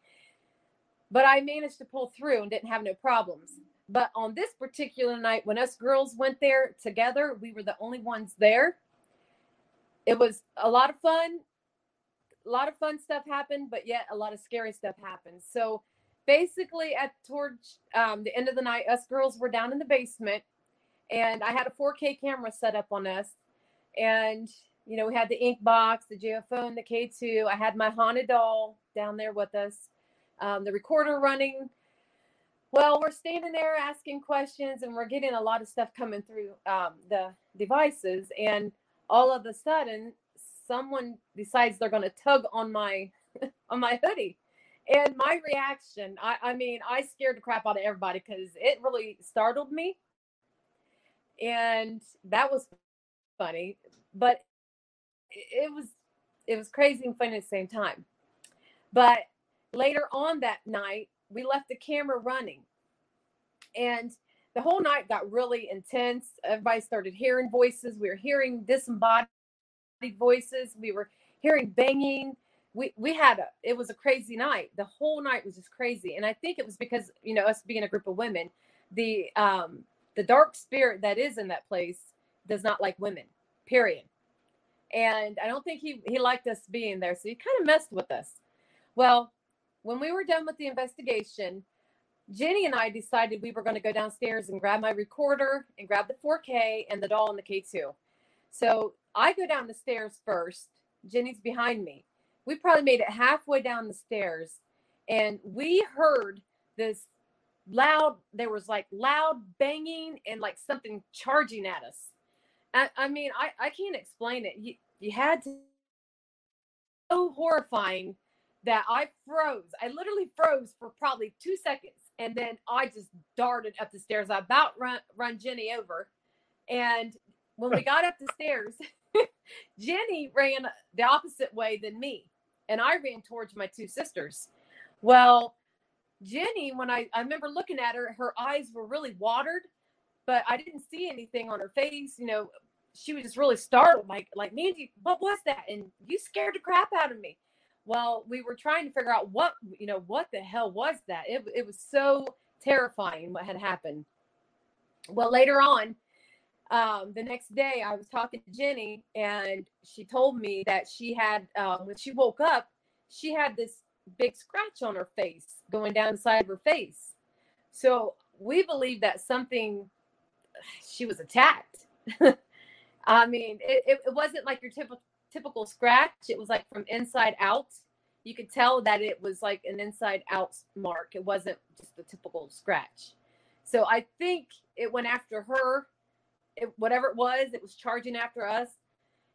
But I managed to pull through and didn't have no problems. But on this particular night, when us girls went there together, we were the only ones there. It was a lot of fun a lot of fun stuff happened, but yet a lot of scary stuff happened. So basically, at towards um, the end of the night, us girls were down in the basement, and I had a 4K camera set up on us, and you know we had the ink box, the geophone, the K2. I had my haunted doll down there with us, um, the recorder running. Well, we're standing there asking questions, and we're getting a lot of stuff coming through um, the devices, and all of a sudden someone decides they're going to tug on my <laughs> on my hoodie and my reaction i i mean i scared the crap out of everybody because it really startled me. And that was funny but it, was it was crazy and funny at the same time. But later on that night we left the camera running. And the whole night got really intense. Everybody started hearing voices. We were hearing disembodied voices. We were hearing banging. We we had a it was a crazy night. The whole night was just crazy. And I think it was because, you know, us being a group of women, the um the dark spirit that is in that place does not like women. Period. and I don't think he he liked us being there, so he kind of messed with us. Well, when we were done with the investigation, Jenny and I decided we were going to go downstairs and grab my recorder and grab the 4K and the doll and the K2. So I go down the stairs first. Jenny's behind me. We probably made it halfway down the stairs and we heard this loud, there was like loud banging and like something charging at us. I, I mean, I, I can't explain it. You, you had to so horrifying that I froze. I literally froze for probably two seconds. And then I just darted up the stairs. I about run, run Jenny over. And when we <laughs> got up the stairs, <laughs> Jenny ran the opposite way than me. And I ran towards my two sisters. Well, Jenny, when I, I remember looking at her, her eyes were really watered, but I didn't see anything on her face. You know, she was just really startled, like, like Mandy, what was that? And you scared the crap out of me. Well, we were trying to figure out what, you know, what the hell was that? It, it was so terrifying what had happened. Well, later on, um, the next day, I was talking to Jenny, and she told me that she had, um, when she woke up, she had this big scratch on her face going down the side of her face. So we believe that something, she was attacked. <laughs> I mean, it, it, wasn't like your typical typical scratch. It was like from inside out. You could tell that it was like an inside out mark. It wasn't just a typical scratch. So I think it went after her. It, whatever it was, it was charging after us.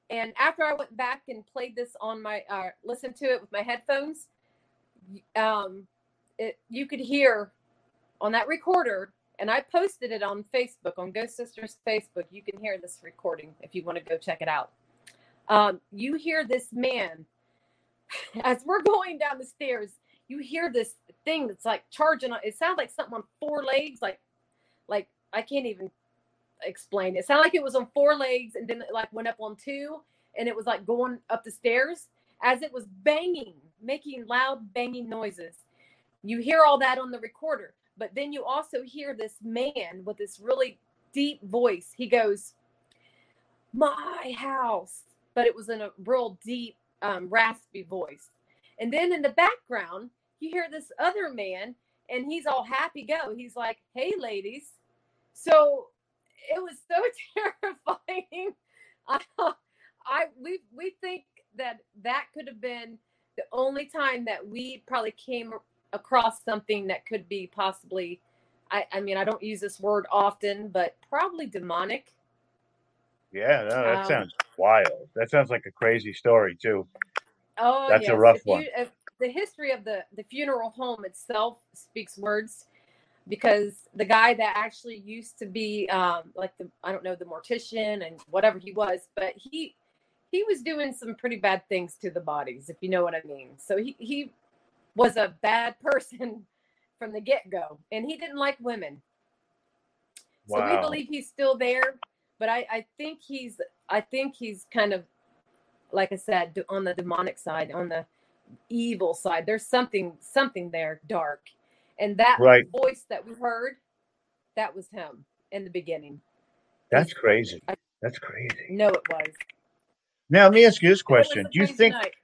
And after I went back and played this on my, uh, listened to it with my headphones, um, it, you could hear on that recorder, and I posted it on Facebook, on Ghost Sisters Facebook. You can hear this recording if you want to go check it out um, you hear this man <laughs> as we're going down the stairs you hear this thing that's like charging on it sounds like something on four legs like like i can't even explain it, sounded like it was on four legs and then it like went up on two and it was like going up the stairs as it was banging making loud banging noises you hear all that on the recorder but then you also hear this man with this really deep voice he goes my house but it was in a real deep, um, raspy voice. And then in the background, you hear this other man, and he's all happy go. He's like, "Hey, ladies." So it was so <laughs> terrifying. I, I we we think that that could have been the only time that we probably came across something that could be possibly I, I mean I don't use this word often, but probably demonic. Yeah, no, that um, sounds wild. That sounds like a crazy story too. Oh, that's yes. a rough if one. You, the history of the the funeral home itself speaks words, because the guy that actually used to be um, like the I don't know the mortician and whatever he was, but he he was doing some pretty bad things to the bodies, if you know what I mean. So he he was a bad <laughs> person from the get go, and he didn't like women. Wow. So we believe he's still there but I, I think he's I think he's kind of like I said on the demonic side, on the evil side. There's something something there dark, and that right. voice that we heard, that was him in the beginning. That's crazy. That's crazy. No, it was. Now let me ask you this question: Do you think night.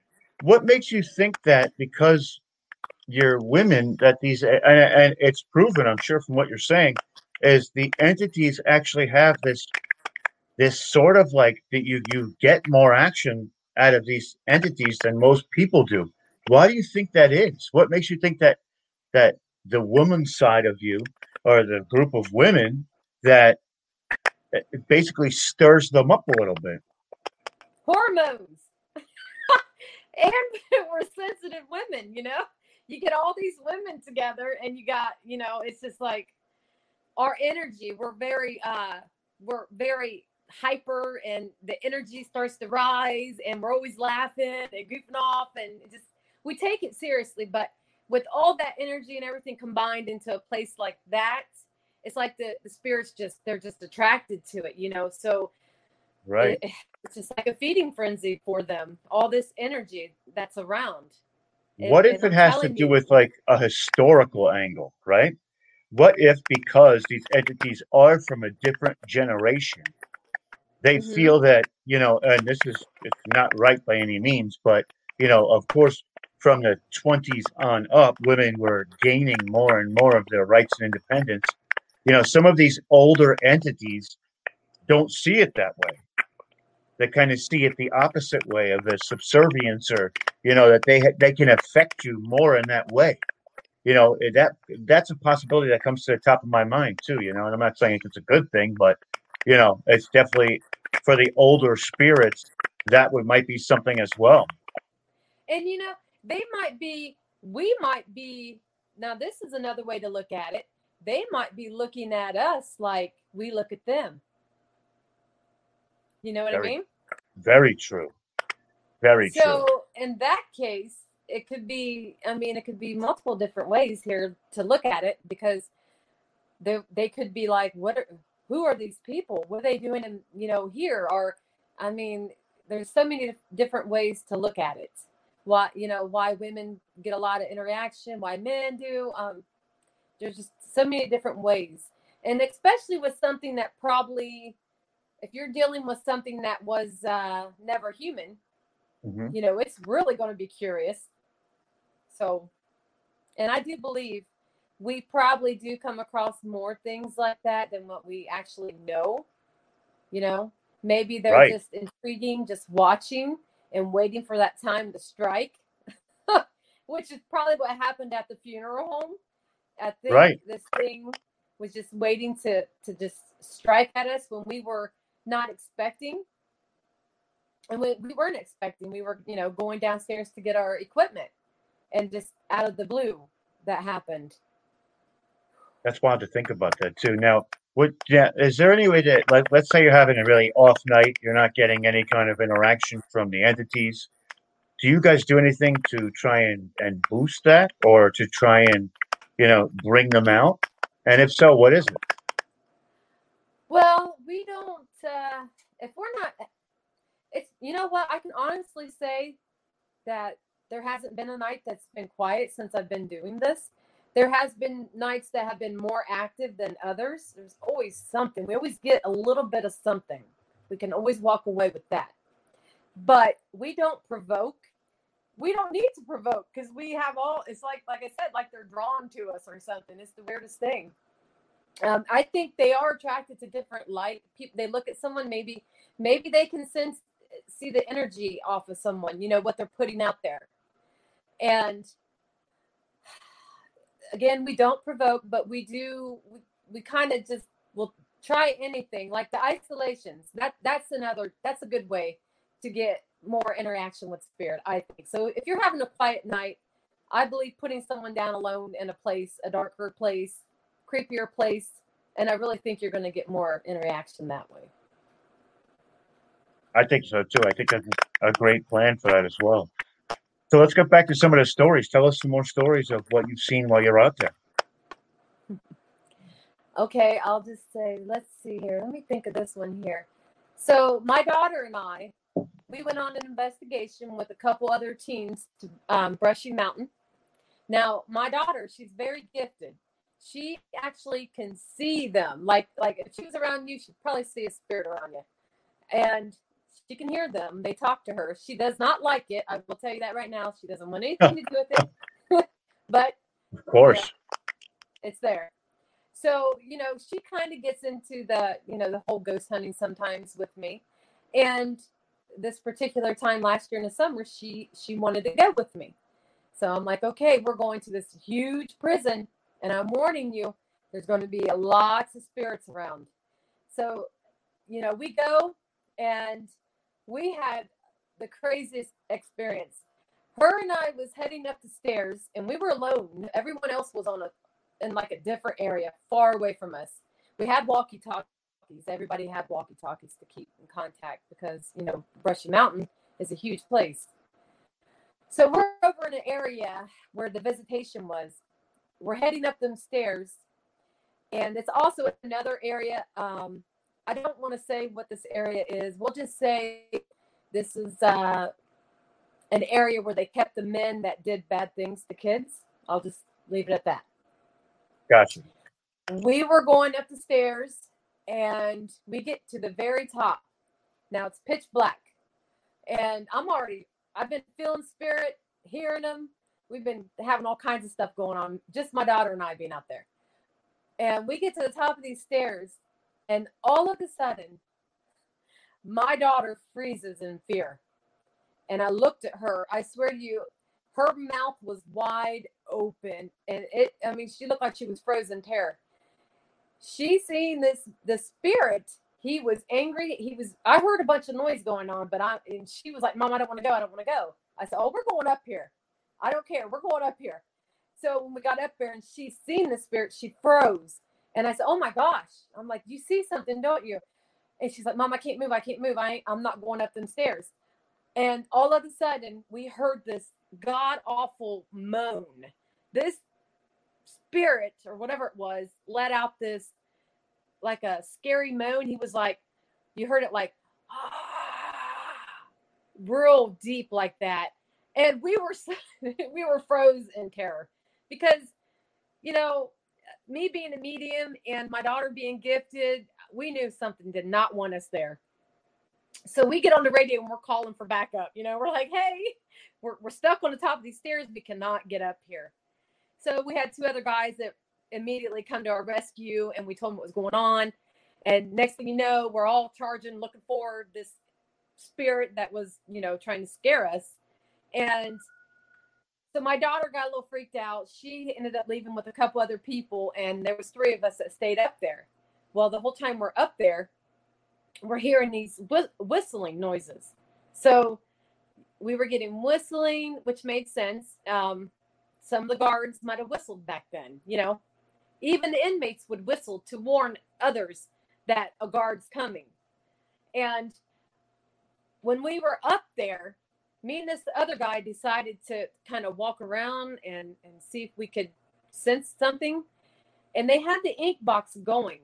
what makes you think that because you're women that these and, and it's proven, I'm sure from what you're saying, is the entities actually have this this sort of like that you you get more action out of these entities than most people do. Why do you think that is? What makes you think that that the woman side of you or the group of women that basically stirs them up a little bit? Hormones. <laughs> and <laughs> we're sensitive women, you know? You get all these women together and you got, you know, it's just like our energy, we're very uh we're very hyper and the energy starts to rise and we're always laughing and goofing off and just we take it seriously but with all that energy and everything combined into a place like that it's like the the spirits just they're just attracted to it you know? So right. it, it's just like a feeding frenzy for them all this energy that's around. What and, if and it has to do you, with like a historical angle right? What if because these entities are from a different generation they Mhm. feel that you know, and this is it's not right by any means, but you know, of course, from the 20s on up, women were gaining more and more of their rights and independence. You know, some of these older entities don't see it that way. They kind of see it the opposite way of a subservience, or you know, that they they can affect you more in that way. You know, eh, that that's a possibility that comes to the top of my mind too. You know, and I'm not saying it's a good thing, but you know, it's definitely for the older spirits that would might be something as well. And you know, they might be, we might be, now this is another way to look at it. They might be looking at us like we look at them. You know what Very I mean? Very true. Very true. So in that case, it could be, I mean, it could be multiple different ways here to look at it because they they could be like, what are who are these people? What are they doing in, you know, here? Or I mean, there's so many different ways to look at it. Why, you know, why women get a lot of interaction, why men do. Um, there's just so many different ways. And especially with something that probably if you're dealing with something that was uh, never human, Mhm. you know, it's really going to be curious. So, and I do believe we probably do come across more things like that than what we actually know. You know, maybe they're Right. just intriguing, just watching and waiting for that time to strike, <laughs> which is probably what happened at the funeral home. I think Right. this thing was just waiting to to just strike at us when we were not expecting and we, we weren't expecting we were you know going downstairs to get our equipment and just out of the blue that happened That's wild to think about that too. Now, what? Yeah, is there any way that, like, let's say you're having a really off night, you're not getting any kind of interaction from the entities. Do you guys do anything to try and and boost that, or to try and, you know, bring them out? And if so, what is it? well we don't uh if we're not it's you know what i can honestly say that there hasn't been a night that's been quiet since i've been doing this there has been nights that have been more active than others. There's always something. We always get a little bit of something. We can always walk away with that. But we don't provoke. We don't need to provoke because we have all it's like like i said like they're drawn to us or something. It's the weirdest thing. Um, i think they are attracted to different light people they look at someone maybe maybe they can sense see the energy off of someone you know what they're putting out there. And again we don't provoke but we do we, we kind of just will try anything like the isolations that that's another that's a good way to get more interaction with spirit i think so if you're having a quiet night i believe putting someone down alone in a place a darker place creepier place and i really think you're going to get more interaction that way I think so too. I think that's a great plan for that as well. So let's get back to some of the stories. Tell us some more stories of what you've seen while you're out there. Okay, I'll just say, let's see here. Let me think of this one here. So, my daughter and I, we went on an investigation with a couple other teens to um, Brushy Mountain. Now, my daughter, she's very gifted. She actually can see them. Like, like if she was around you, she'd probably see a spirit around you, and she can hear them. They talk to her. She does not like it. I will tell you that right now. She doesn't want <laughs> anything to do with it. <laughs> but Of course. it's there. So, you know, she kind of gets into the, you know, the whole ghost hunting sometimes with me. And this particular time last year in the summer, she she wanted to go with me. So I'm like, okay, we're going to this huge prison, and I'm warning you, there's going to be a lots of spirits around. So, you know, we go and we had the craziest experience. Her and I was heading up the stairs, and we were alone. Everyone else was on a in like a different area, far away from us. We had walkie talkies. Everybody had walkie talkies to keep in contact because you know Brushy Mountain is a huge place. So we're over in an area where the visitation was. We're heading up them stairs, and it's also another area. Um, I don't want to say what this area is. We'll just say this is uh, an area where they kept the men that did bad things to kids. I'll just leave it at that. Gotcha. We were going up the stairs, and we get to the very top, Now it's pitch black. And I'm already, I've been feeling spirit, hearing them. We've been having all kinds of stuff going on, just my daughter and I being out there. And we get to the top of these stairs, and all of a sudden, my daughter freezes in fear. And I looked at her, I swear to you, her mouth was wide open. And it, I mean, she looked like she was frozen terror. She seen this, the spirit he was angry. He was. I heard a bunch of noise going on, but I and she was like, "Mom, I don't want to go. I don't want to go." I said, "Oh, we're going up here. I don't care. We're going up here." So when we got up there and she seen the spirit, she froze. And I said, "Oh my gosh!" I'm like, "You see something, don't you?" And she's like, "Mom, I can't move. I can't move. I I'm not going up them stairs." And all of a sudden, we heard this god awful moan. This spirit or whatever it was let out this like a scary moan. He was like, you heard it like, ah, real deep like that. And we were, <laughs> we were froze in terror because, you know, me being a medium and my daughter being gifted, we knew something did not want us there. So we get on the radio and we're calling for backup. You know, we're like, hey, we're, we're stuck on the top of these stairs. We cannot get up here. So we had two other guys that immediately come to our rescue and we told them what was going on. And next thing you know, we're all charging, looking for this spirit that was, you know, trying to scare us. And so my daughter got a little freaked out. She ended up leaving with a couple other people, and there was three of us that stayed up there. Well, the whole time we're up there, we're hearing these whistling noises. So we were getting whistling, which made sense. Um, some of the guards might have whistled back then, you know. Even the inmates would whistle to warn others that a guard's coming. And when we were up there, me and this other guy decided to kind of walk around and, and see if we could sense something. And they had the ink box going.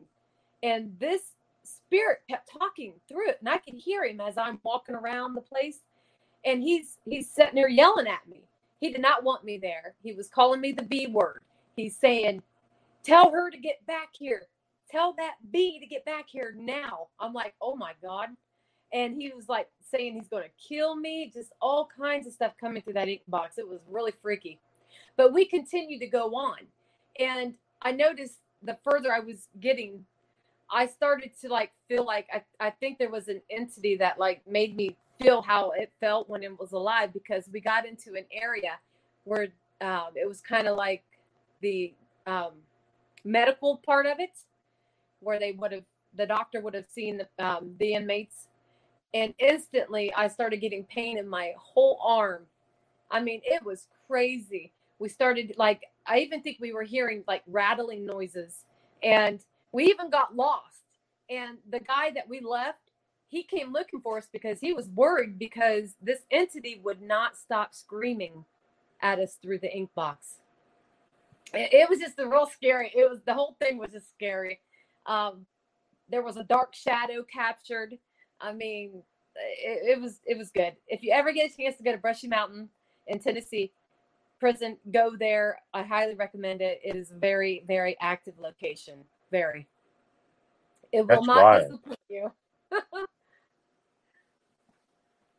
And this spirit kept talking through it. And I could hear him as I'm walking around the place. And he's he's sitting there yelling at me. He did not want me there. He was calling me the B word. He's saying, Tell her to get back here. Tell that bee to get back here now. I'm like, oh my God. And he was like saying he's going to kill me, just all kinds of stuff coming through that ink box. It was really freaky. But we continued to go on. And I noticed the further I was getting, I started to like feel like I, I think there was an entity that like made me feel how it felt when it was alive because we got into an area where um, it was kind of like the um, medical part of it, where they would have the doctor would have seen the, um, the inmates, and instantly I started getting pain in my whole arm. I mean, it was crazy. We started like I even think we were hearing like rattling noises, and we even got lost. And the guy that we left, he came looking for us because he was worried because this entity would not stop screaming at us through the ink box it, was just a real scary. It was the whole thing was just scary. Um, there was a dark shadow captured. I mean, it, it, was it was good. If you ever get a chance to go to Brushy Mountain in Tennessee prison, go there. I highly recommend it. It is a very very active location. Very. It will That's not wild. disappoint you. <laughs>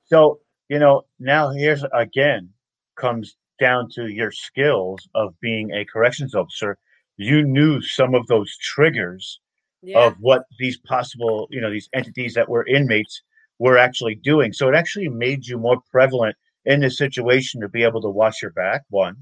so you know now here's again comes down to your skills of being a corrections officer, you knew some of those triggers yeah. of what these possible, you know, these entities that were inmates were actually doing. So it actually made you more prevalent in this situation to be able to watch your back, one,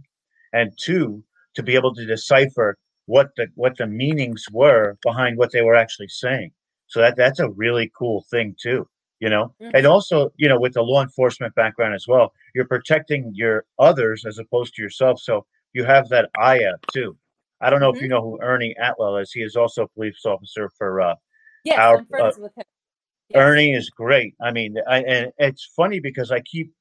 and two, to be able to decipher what the what the meanings were behind what they were actually saying. So that that's a really cool thing too you know mm-hmm. and also you know with the law enforcement background as well you're protecting your others as opposed to yourself so you have that aya too i don't know mm-hmm. if you know who ernie atwell is he is also a police officer for uh yes, our, I'm friends uh, with him. Yes. ernie is great i mean I, and it's funny because i keep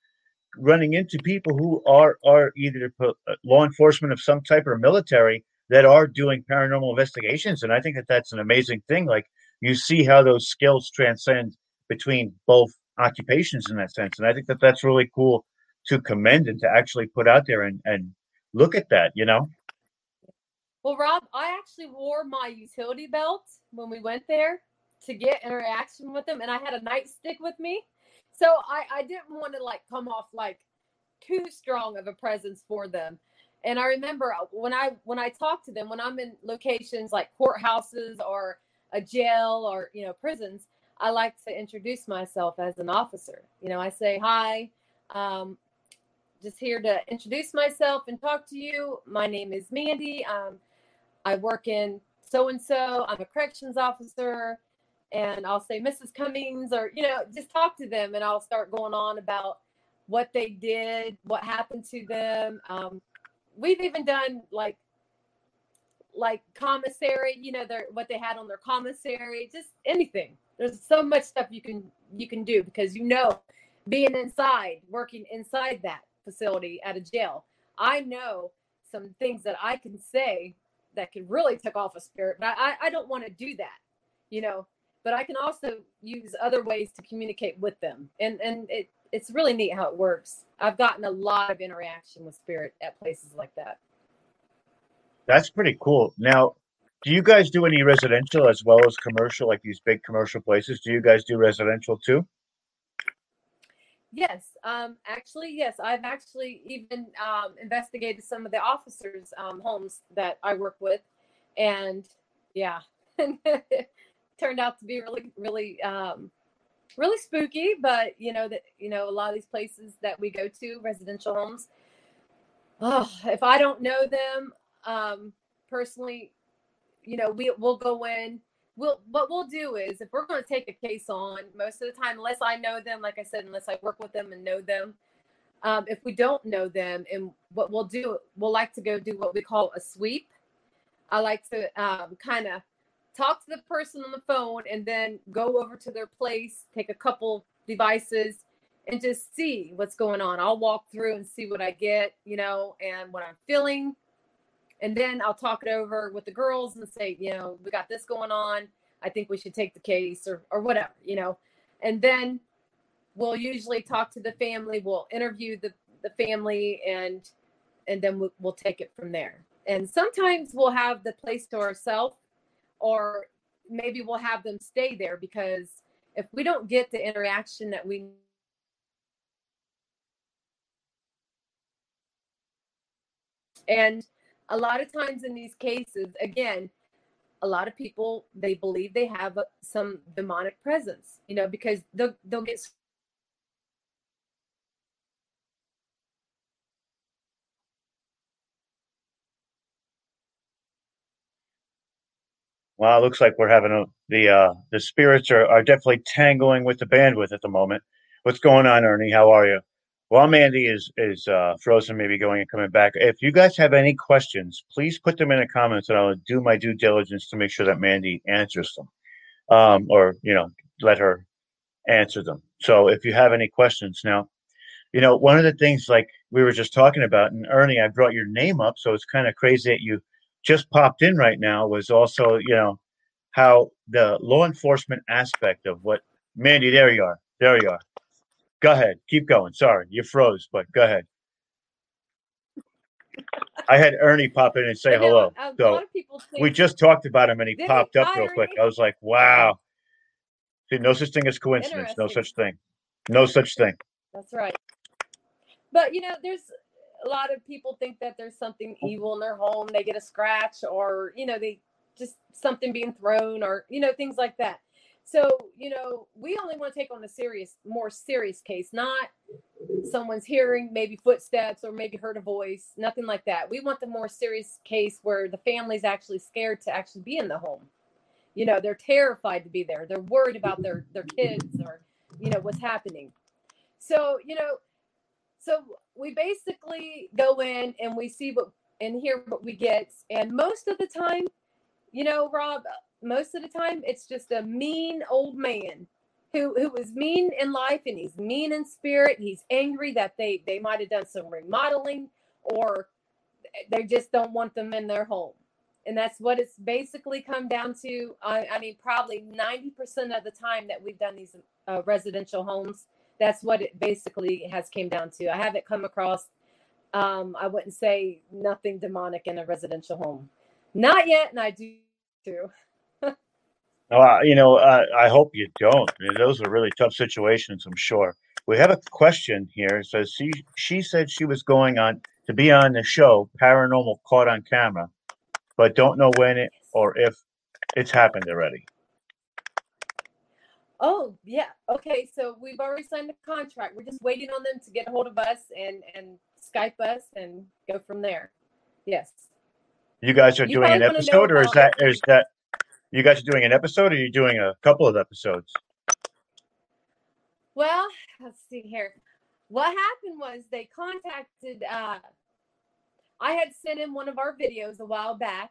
running into people who are are either uh, law enforcement of some type or military that are doing paranormal investigations and i think that that's an amazing thing like you see how those skills transcend between both occupations in that sense. And I think that that's really cool to commend and to actually put out there and, and look at that, you know? Well, Rob, I actually wore my utility belt when we went there. to get interaction with them, and I had a nightstick with me, so I I didn't want to like come off like too strong of a presence for them. And I remember when I when I talk to them when I'm in locations like courthouses or a jail or you know prisons, I like to introduce myself as an officer. You know, I say hi. Um, just here to introduce myself and talk to you. My name is Mandy. Um, I work in so and so. I'm a corrections officer. And I'll say Mrs. Cummings, or, you know, just talk to them and I'll start going on about what they did, what happened to them. Um, we've even done like like commissary, you know, their what they had on their commissary, just anything. There's so much stuff you can you can do because you know being inside, working inside that facility at a jail, I know some things that I can say that can really take off a spirit, but I, I don't want to do that, you know. But I can also use other ways to communicate with them, and and it it's really neat how it works. I've gotten a lot of interaction with spirit at places like that. That's pretty cool. Now, do you guys do any residential as well as commercial, like these big commercial places? Do you guys do residential too? Yes, um, actually, yes. I've actually even um, investigated some of the officers' um, homes that I work with, and yeah, <laughs> turned out to be really, really, um, really spooky. But you know that you know a lot of these places that we go to, residential homes. Oh, if I don't know them um, personally, you know, we we'll go in we'll what we'll do is if we're going to take a case on most of the time unless i know them like i said unless i work with them and know them um, if we don't know them and what we'll do we'll like to go do what we call a sweep. I like to um, kind of talk to the person on the phone and then go over to their place take a couple devices and just see what's going on. I'll walk through and see what i get you know and what i'm feeling and then I'll talk it over with the girls and say, you know, we got this going on. I think we should take the case or or whatever, you know. And then we'll usually talk to the family. We'll interview the the family and and then we'll, we'll take it from there. And sometimes we'll have the place to ourselves, or maybe we'll have them stay there because if we don't get the interaction that we and a lot of times in these cases, again, a lot of people they believe they have some demonic presence, you know, because they'll they'll get Wow, looks like we're having a the uh the spirits are, are definitely tangling with the bandwidth at the moment. What's going on, Ernie? How are you? While Mandy is is uh, frozen, maybe going and coming back. If you guys have any questions, please put them in the comments, and I'll do my due diligence to make sure that Mandy answers them, um, or you know, let her answer them. So if you have any questions now, you know, one of the things like we were just talking about, and Ernie, I brought your name up, so it's kind of crazy that you just popped in right now. Was also, you know, how the law enforcement aspect of what Mandy. There you are. There you are. Go ahead. Keep going. Sorry, you froze, but go ahead. I had Ernie pop in and say know, hello. a So lot of people think, we just talked about him and he Did popped up real quick. I was like, wow. See, no such thing as coincidence. No such thing. No such thing. That's right. But you know, there's a lot of people think that there's something evil in their home. They get a scratch, or you know, they just something being thrown, or you know, things like that. So you know, we only want to take on a serious, more serious case, not someone's hearing maybe footsteps or maybe heard a voice, nothing like that. We want the more serious case where the family's actually scared to actually be in the home. You know, they're terrified to be there. They're worried about their their kids or you know what's happening. So you know, so we basically go in and we see what and hear what we get, and most of the time, you know, Rob, most of the time it's just a mean old man who who was mean in life and he's mean in spirit. He's angry that they they might have done some remodeling or they just don't want them in their home. And that's what it's basically come down to. I, I mean, probably 90% of the time that we've done these uh, residential homes, that's what it basically has came down to. I haven't come across, um, I wouldn't say nothing demonic in a residential home. Not yet, and I do too. <laughs> Well, you know, uh, I hope you don't. I mean, those are really tough situations, I'm sure. We have a question here. It says she she said she was going on to be on the show Paranormal Caught on Camera, but don't know when it or if it's happened already. Oh yeah. Okay. So we've already signed the contract. We're just waiting on them to get a hold of us and and Skype us and go from there. Yes. You guys are You doing an probably wanna know episode, or is about that is that you guys are doing an episode, or are you doing a couple of episodes? Well, let's see here. What happened was they contacted. Uh, I had sent in one of our videos a while back,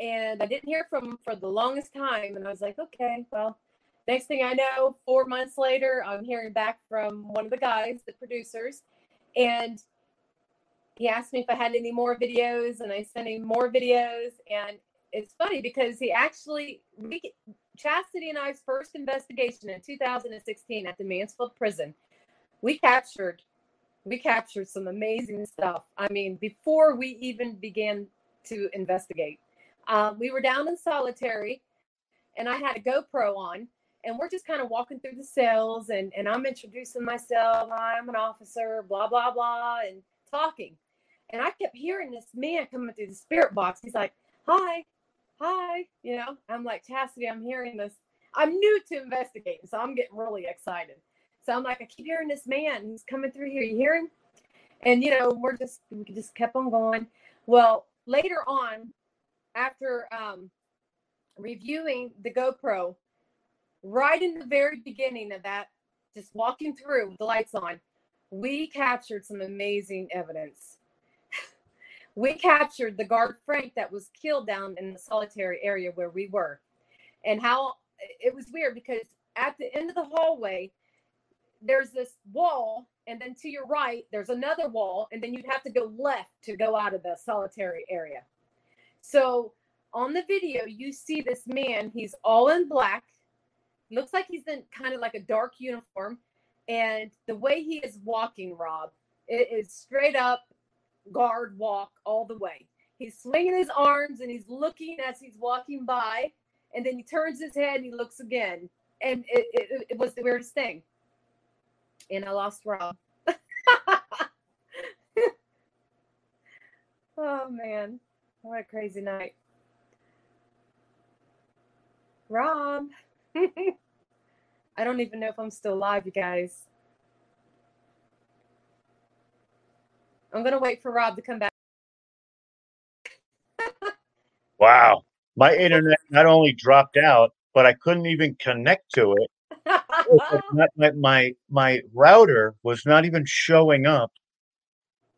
and I didn't hear from them for the longest time. And I was like, okay, well, next thing I know, four months later, I'm hearing back from one of the guys, the producers, and he asked me if I had any more videos, and I sent him more videos. And it's funny because he actually, we, Chastity and I's first investigation in 2016 at the Mansfield prison, we captured, we captured some amazing stuff. I mean, before we even began to investigate, um, we were down in solitary, and I had a GoPro on, and we're just kind of walking through the cells, and and I'm introducing myself. I'm an officer, blah blah blah, and talking. And I kept hearing this man coming through the spirit box. He's like, "Hi, hi," you know. I'm like, "Chastity, I'm hearing this. I'm new to investigating, so I'm getting really excited." So I'm like, "I keep hearing this man. He's coming through here. You hear him?" And you know, we're just we just kept on going. Well, later on, after um, reviewing the GoPro, right in the very beginning of that, just walking through with the lights on, we captured some amazing evidence. We captured the guard Frank that was killed down in the solitary area where we were. And how it was weird because at the end of the hallway, there's this wall, and then to your right, there's another wall, and then you'd have to go left to go out of the solitary area. So on the video, you see this man, he's all in black, looks like he's in kind of like a dark uniform. And the way he is walking, Rob, it is straight up guard walk all the way. He's swinging his arms and he's looking as he's walking by, and then he turns his head and he looks again. And it, it, it was the weirdest thing. And I lost Rob. <laughs> oh man, what a crazy night. Rob. <laughs> I don't even know if I'm still alive, you guys. I'm gonna wait for Rob to come back. Wow, my internet not only dropped out, but I couldn't even connect to it. <laughs> Not- my, my my router was not even showing up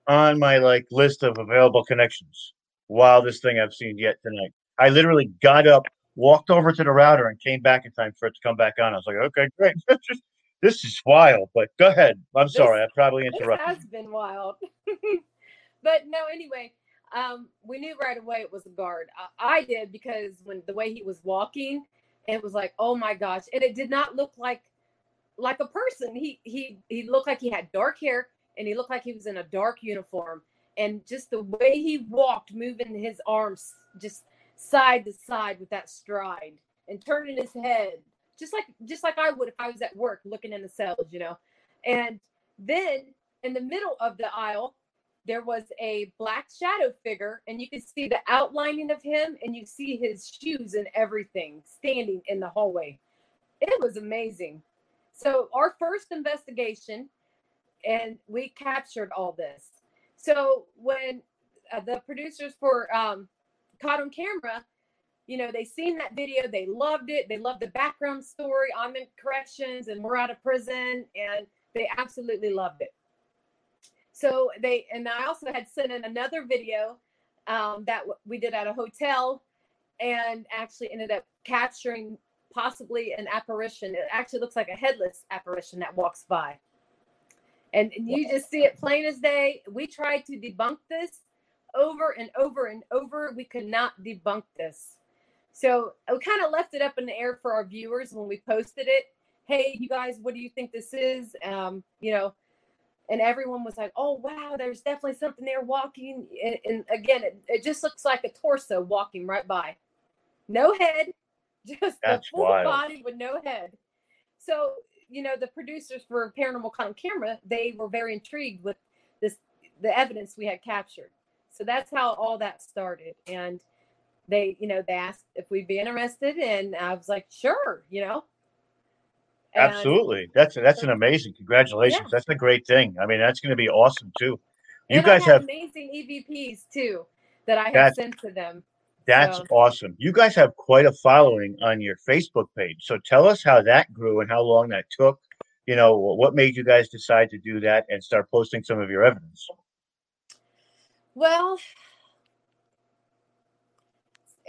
on my like list of available connections. Wildest thing I've seen yet tonight. I literally got up, walked over to the router, and came back in time for it to come back on. I was like, okay, great. <laughs> this is wild. But go ahead. I'm sorry, I probably This interrupted. has been wild. <laughs> but no, anyway, um, we knew right away it was a guard. I, I did because when the way he was walking, it was like, oh my gosh, and it did not look like like a person. He he he looked like he had dark hair and he looked like he was in a dark uniform. And just the way he walked, moving his arms just side to side with that stride and turning his head, just like just like I would if I was at work looking in the cells, you know. And then in the middle of the aisle, there was a black shadow figure, and you could see the outlining of him, and you see his shoes and everything standing in the hallway. It was amazing. So, our first investigation, and we captured all this. So, when uh, the producers for um, Caught on Camera, you know, they seen that video, they loved it, they loved the background story. I'm in corrections and we're out of prison, and they absolutely loved it. So they and I also had sent in another video um, that we did at a hotel, and actually ended up capturing possibly an apparition. It actually looks like a headless apparition that walks by, and you just see it plain as day. We tried to debunk this over and over and over. We could not debunk this. So we kind of left it up in the air for our viewers when we posted it. Hey, you guys, what do you think this is? Um, you know, and everyone was like, "Oh wow, there's definitely something there walking." And, and again, it, it just looks like a torso walking right by, no head, <laughs> just That's a full wild. body with no head. So, you know, the producers for Paranormal Caught on Camera, they were very intrigued with this the evidence we had captured. So that's how all that started. And they, you know, they asked if we'd be interested, and I was like, sure, you know. And Absolutely. That's that's an amazing. Congratulations. Yeah. That's a great thing. I mean, that's going to be awesome too. You and guys I have amazing EVPs too that I have sent to them. that's So- awesome. You guys have quite a following on your Facebook page. So tell us how that grew and how long that took. You know, what made you guys decide to do that and start posting some of your evidence? Well,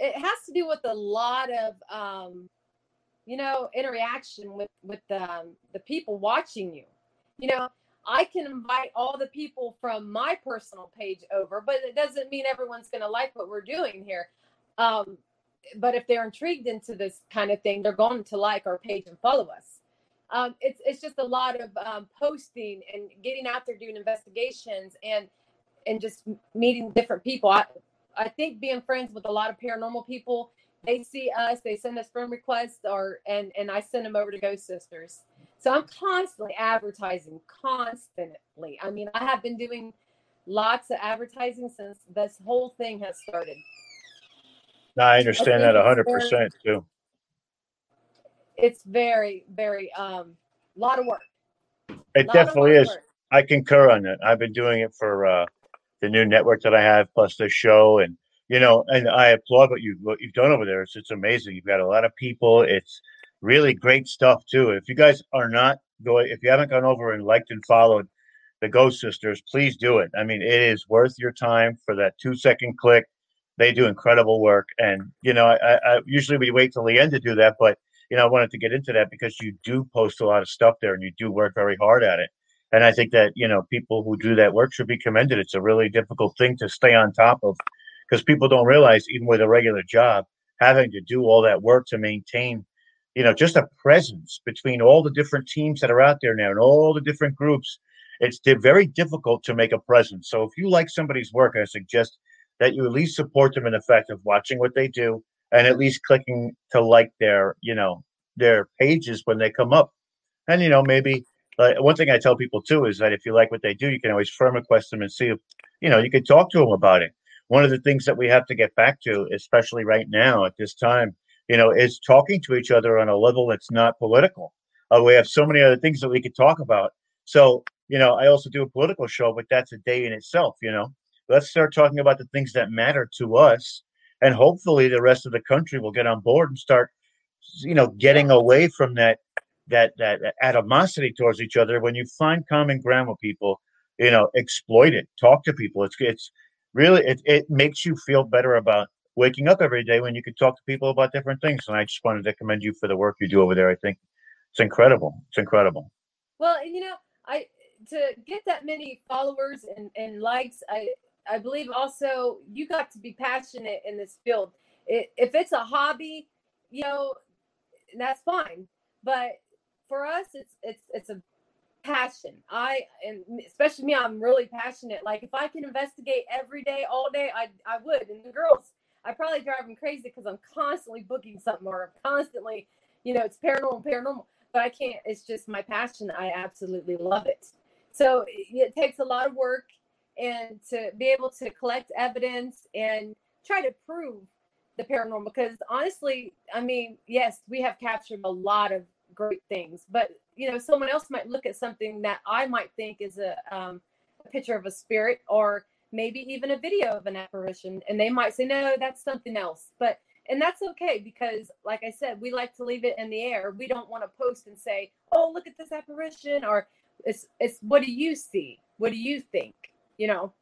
it has to do with a lot of, um, you know, interaction with with um, the people watching you. You know, I can invite all the people from my personal page over, but it doesn't mean everyone's going to like what we're doing here. Um, but if they're intrigued into this kind of thing, they're going to like our page and follow us. Um, it's it's just a lot of um, posting and getting out there doing investigations and and just meeting different people. I I think being friends with a lot of paranormal people, they see us, they send us friend requests, or and and I send them over to Ghost Sisters. So I'm constantly advertising, constantly. I mean, I have been doing lots of advertising since this whole thing has started. No, I understand that 100 percent too. It's very, very um lot of work. It Lot definitely is. work. I concur on that. I've been doing it for uh, the new network that I have, plus this show, and you know, and I applaud what you what you've done over there. It's it's amazing. You've got a lot of people. It's really great stuff too. If you guys are not going, if you haven't gone over and liked and followed the Ghost Sisters, please do it. I mean, it is worth your time for that two second click. They do incredible work, and you know, I, I I- usually we wait till the end to do that, but you know, I wanted to get into that because you do post a lot of stuff there, and you do work very hard at it. And I think that you know people who do that work should be commended. It's a really difficult thing to stay on top of because people don't realize even with a regular job having to do all that work to maintain you know just a presence between all the different teams that are out there now and all the different groups it's very difficult to make a presence so if you like somebody's work i suggest that you at least support them in the fact of watching what they do and at least clicking to like their you know their pages when they come up and you know maybe uh, one thing i tell people too is that if you like what they do you can always firm request them and see if you know you can talk to them about it. One of the things that we have to get back to especially right now at this time you know is talking to each other on a level that's not political. Uh, we have so many other things that we could talk about. So you know i also do a political show but that's a day in itself you know. Let's start talking about the things that matter to us and hopefully the rest of the country will get on board and start you know getting away from that that that animosity towards each other when you find common ground with people you know exploit it talk to people. It's it's really it, it makes you feel better about waking up every day when you can talk to people about different things. And i just wanted to commend you for the work you do over there. I think it's incredible. It's incredible. Well, and you know, I to get that many followers and, and likes, I I believe also you got to be passionate in this field. It, if it's a hobby, you know, that's fine. But for us, it's it's it's a passion. I and especially me, I'm really passionate. Like if I can investigate every day, all day, I I would. And the girls, I probably drive them crazy because I'm constantly booking something or I'm constantly, you know, it's paranormal, paranormal. But I can't. It's just my passion. I absolutely love it. So it, it takes a lot of work and to be able to collect evidence and try to prove the paranormal because honestly i mean yes we have captured a lot of great things. But you know someone else might look at something that i might think is a, um, a picture of a spirit or maybe even a video of an apparition and they might say no that's something else. But and that's okay because like i said we like to leave it in the air. We don't want to post and say oh look at this apparition or it's it's what do you see? What do you think? You know?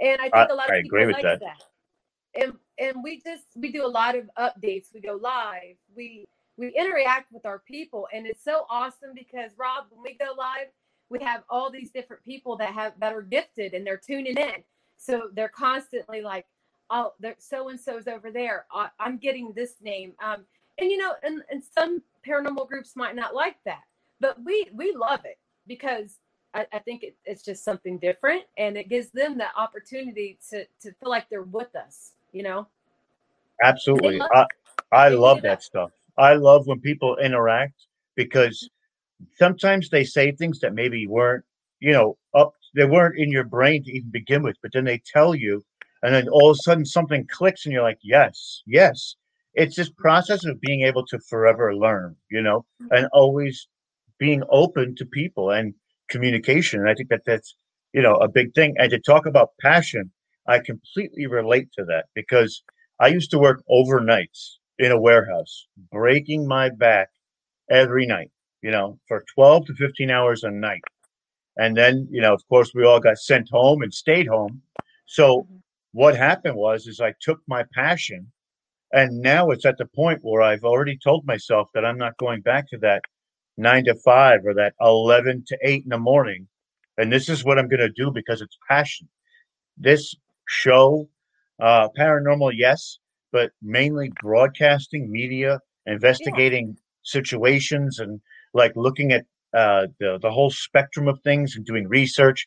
And i think I- a lot I of people agree with like that. that. And and we just we do a lot of updates. We go live. We we interact with our people and it's so awesome because rob when we go live we have all these different people that have that are gifted and they're tuning in. So they're constantly like oh so and so's over there. I, i'm getting this name. Um and you know and, and some paranormal groups might not like that but we we love it because I, I think it, it's just something different and it gives them the opportunity to to feel like they're with us you know? Absolutely. I i they love that up. stuff I love when people interact because sometimes they say things that maybe weren't, you know, up, they weren't in your brain to even begin with, but then they tell you, and then all of a sudden something clicks and you're like, yes, yes. It's this process of being able to forever learn, you know, mm-hmm. and always being open to people and communication. And I think that that's, you know, a big thing. And to talk about passion, I completely relate to that because I used to work overnights in a warehouse, breaking my back every night, you know, for 12 to 15 hours a night. And then, you know, of course, we all got sent home and stayed home. So mm-hmm. what happened was, is I took my passion and now it's at the point where I've already told myself that I'm not going back to that nine to five or that 11 to eight in the morning. And this is what I'm going to do because it's passion. This show, uh, paranormal, yes, but mainly broadcasting, media, investigating yeah. situations, and like looking at uh, the the whole spectrum of things and doing research.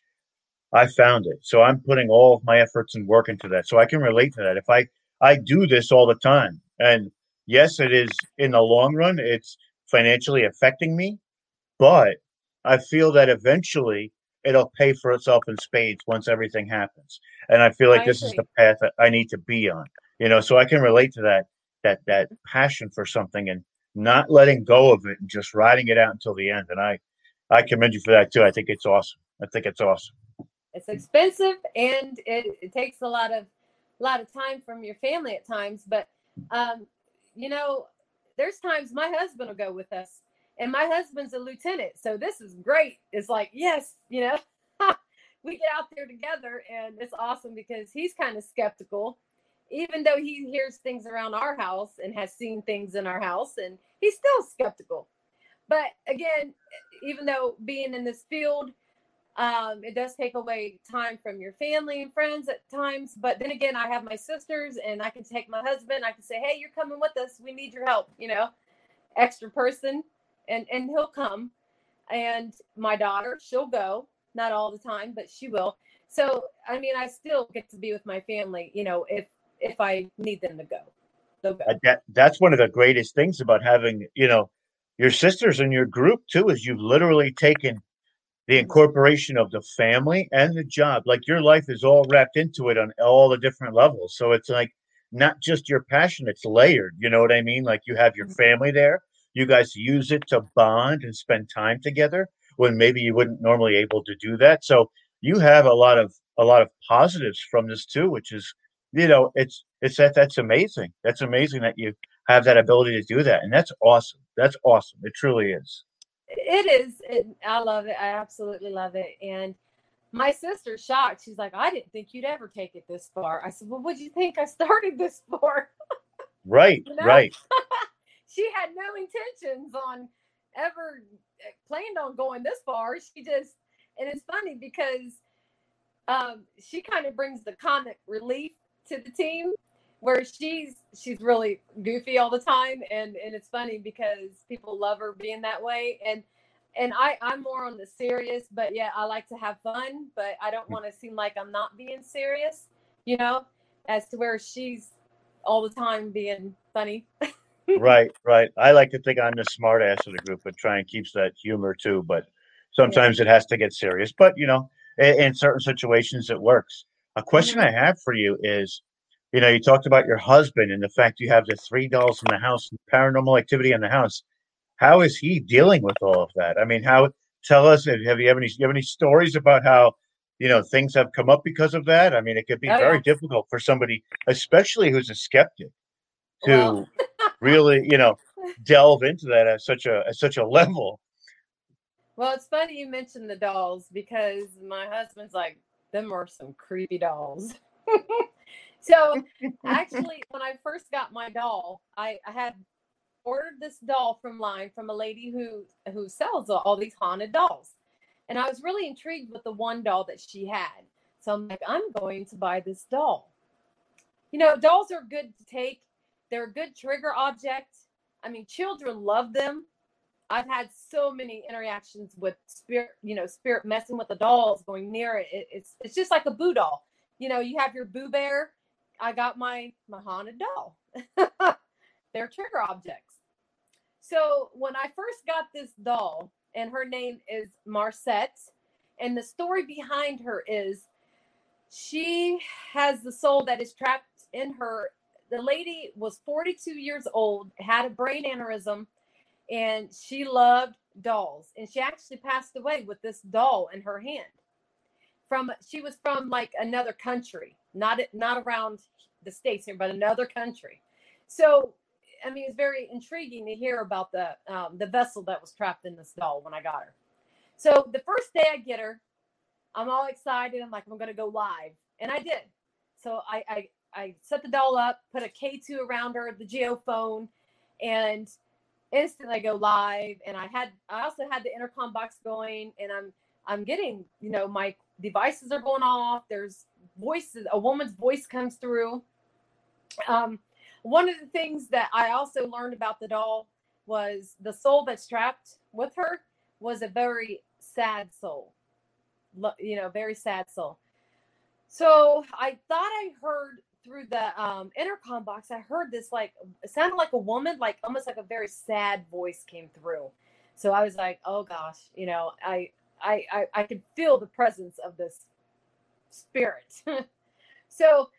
I found it, so I'm putting all of my efforts and work into that. So I can relate to that. If I I do this all the time, and yes, it is in the long run, it's financially affecting me, but I feel that eventually it'll pay for itself in spades once everything happens. And I feel like I this is the path that I need to be on. You know, so I can relate to that that that passion for something and not letting go of it and just riding it out until the end. And I I commend you for that too. I think it's awesome. I think it's awesome. It's expensive and it, it takes a lot of a lot of time from your family at times, but um, you know, there's times my husband will go with us and my husband's a lieutenant so this is great it's like yes you know <laughs> we get out there together and it's awesome because he's kind of skeptical even though he hears things around our house and has seen things in our house and he's still skeptical. But again even though being in this field um, it does take away time from your family and friends at times. But then again i have my sisters and i can take my husband. I can say hey you're coming with us. We need your help you know extra person and and he'll come. And my daughter she'll go. Not all the time but she will. So i mean i still get to be with my family you know if if i need them to go. They'll go. That, that's one of the greatest things about having you know your sisters in your group too is you've literally taken the incorporation of the family and the job. Like your life is all wrapped into it on all the different levels. So it's like not just your passion it's layered you know what i mean? Like you have your mm-hmm. family there. You guys use it to bond and spend time together when maybe you wouldn't normally able to do that. So you have a lot of a lot of positives from this too, which is you know it's it's that that's amazing. That's amazing that you have that ability to do that, and that's awesome. That's awesome. It truly is. It is. It, I love it. I absolutely love it. And my sister's shocked. She's like, I didn't think you'd ever take it this far. I said, Well, what do you think I started this for? Right, <laughs> you know? right. <laughs> she had no intentions on ever eh, planned on going this far. She just, and it's funny because um, she kind of brings the comic relief to the team where she's she's really goofy all the time and and it's funny because people love her being that way and and I I'm more on the serious but yeah I like to have fun but I don't hmm. want to seem like I'm not being serious you know as to where she's all the time being funny <laughs> right, right. I like to think I'm the smart ass of the group, but try and keeps that humor too. But sometimes yeah. it has to get serious. But you know, in, in certain situations, it works. A question. I have for you is, you know, you talked about your husband and the fact you have the three dolls in the house, paranormal activity in the house. How is he dealing with all of that? I mean, how? Tell us. Have you have any? You have any stories about how? You know, things have come up because of that. I mean, it could be oh, very yeah. difficult for somebody, especially who's a skeptic, to well. <laughs> really, you know, delve into that at such a at such a level. Well, it's funny you mentioned the dolls because my husband's like, them are some creepy dolls. <laughs> so actually, <laughs> when I first got my doll, I, I had ordered this doll from line from a lady who who sells all these haunted dolls. And I was really intrigued with the one doll that she had. So I'm like, I'm going to buy this doll. You know, dolls are good to take they're a good trigger object. I mean, children love them. I've had so many interactions with spirit, you know, spirit messing with the dolls, going near it. it it's it's just like a boo doll. You know, you have your boo bear. I got my my haunted doll. <laughs> They're trigger objects. So when I first got this doll, and her name is Marcette, and the story behind her is she has the soul that is trapped in her. The lady was 42 years old, had a brain aneurysm, and she loved dolls. And she actually passed away with this doll in her hand. From she was from like another country, not not around the states here, but another country. So, I mean, it's very intriguing to hear about the um, the vessel that was trapped in this doll when I got her. So the first day I get her, I'm all excited. I'm like, I'm gonna go live, and I did. So I I, I set the doll up, put a K2 around her, the geophone, and instantly go live. And I had I also had the intercom box going, and I'm I'm getting you know my devices are going off. There's voices, a woman's voice comes through. Um, one of the things that I also learned about the doll was the soul that's trapped with her was a very sad soul you know, very sad soul. So I thought I heard through the um, intercom box, I heard this like it sounded like a woman, like almost like a very sad voice came through. So I was like, oh gosh, you know, I I I, I could feel the presence of this spirit. <laughs> so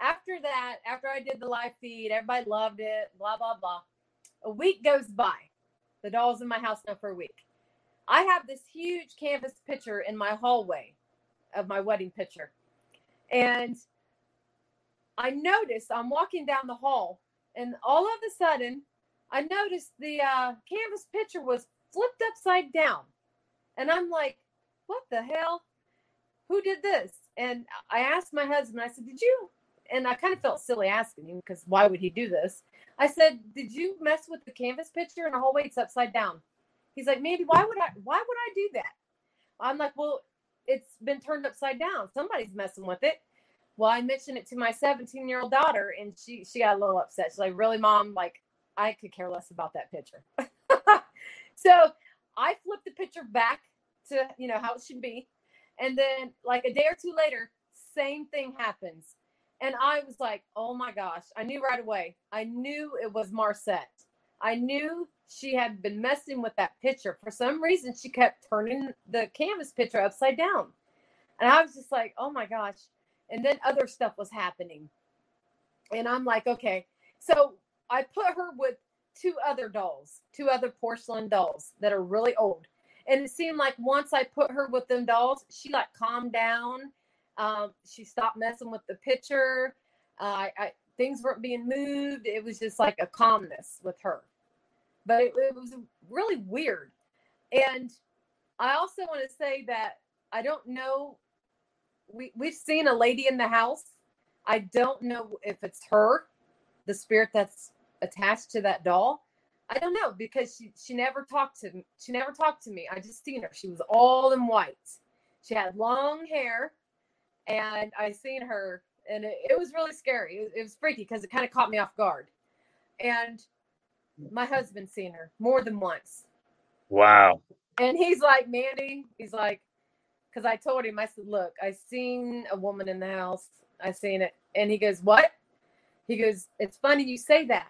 after that, after I did the live feed, everybody loved it, blah blah blah. A week goes by. The doll's in my house now for a week. I have this huge canvas picture in my hallway of my wedding picture. And I noticed I'm walking down the hall, and all of a sudden, I noticed the uh, canvas picture was flipped upside down. And I'm like, what the hell? Who did this? And I asked my husband, I said, Did you? And I kind of felt silly asking him because why would he do this? I said, Did you mess with the canvas picture in the hallway? It's upside down. He's like, Mandy, why would I why would I do that? I'm like, well, it's been turned upside down. Somebody's messing with it. Well, I mentioned it to my 17 year old daughter, and she she got a little upset. She's like, really, mom? Like, I could care less about that picture. <laughs> so I flipped the picture back to you know how it should be, and then like a day or two later, same thing happens, and I was like, oh my gosh! I knew right away. I knew it was Marcette. I knew she had been messing with that picture. For some reason, she kept turning the canvas picture upside down. And I was just like, oh my gosh. And then other stuff was happening. And I'm like, okay. So I put her with two other dolls, two other porcelain dolls that are really old. And it seemed like once I put her with them dolls, she like calmed down. Um, she stopped messing with the picture. Uh, I, things weren't being moved. It was just like a calmness with her but it, it was really weird. And I also want to say that I don't know. We we've seen a lady in the house. I don't know if it's her, the spirit that's attached to that doll. I don't know because she she never talked to me. She never talked to me. I just seen her. She was all in white. She had long hair, and I seen her, and it, it was really scary. It, it was freaky because it kind of caught me off guard. And my husband's seen her more than once. Wow. And he's like, Mandy, he's like, because I told him, I said, look, I seen a woman in the house. I seen it. And he goes, what? He goes, it's funny you say that.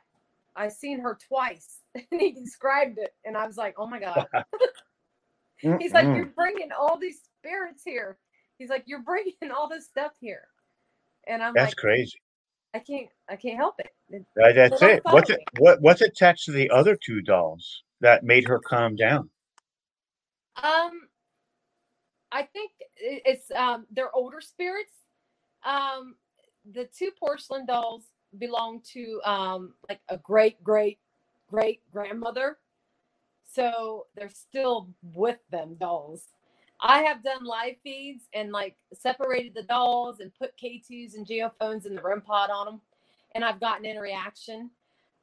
I seen her twice. <laughs> And he described it. And I was like, oh my God. <laughs> <laughs> he's like, you're bringing all these spirits here. He's like, you're bringing all this stuff here. And I'm like That's like, crazy. I can't, I can't help it. Uh, that's it. What's it? What What's attached to the other two dolls that made her calm down? Um, I think it's um they're older spirits. Um, the two porcelain dolls belong to um like a great great great grandmother, so they're still with them dolls. I have done live feeds and like separated the dolls and put K2s and geophones in the REM pod on them and I've gotten in a reaction.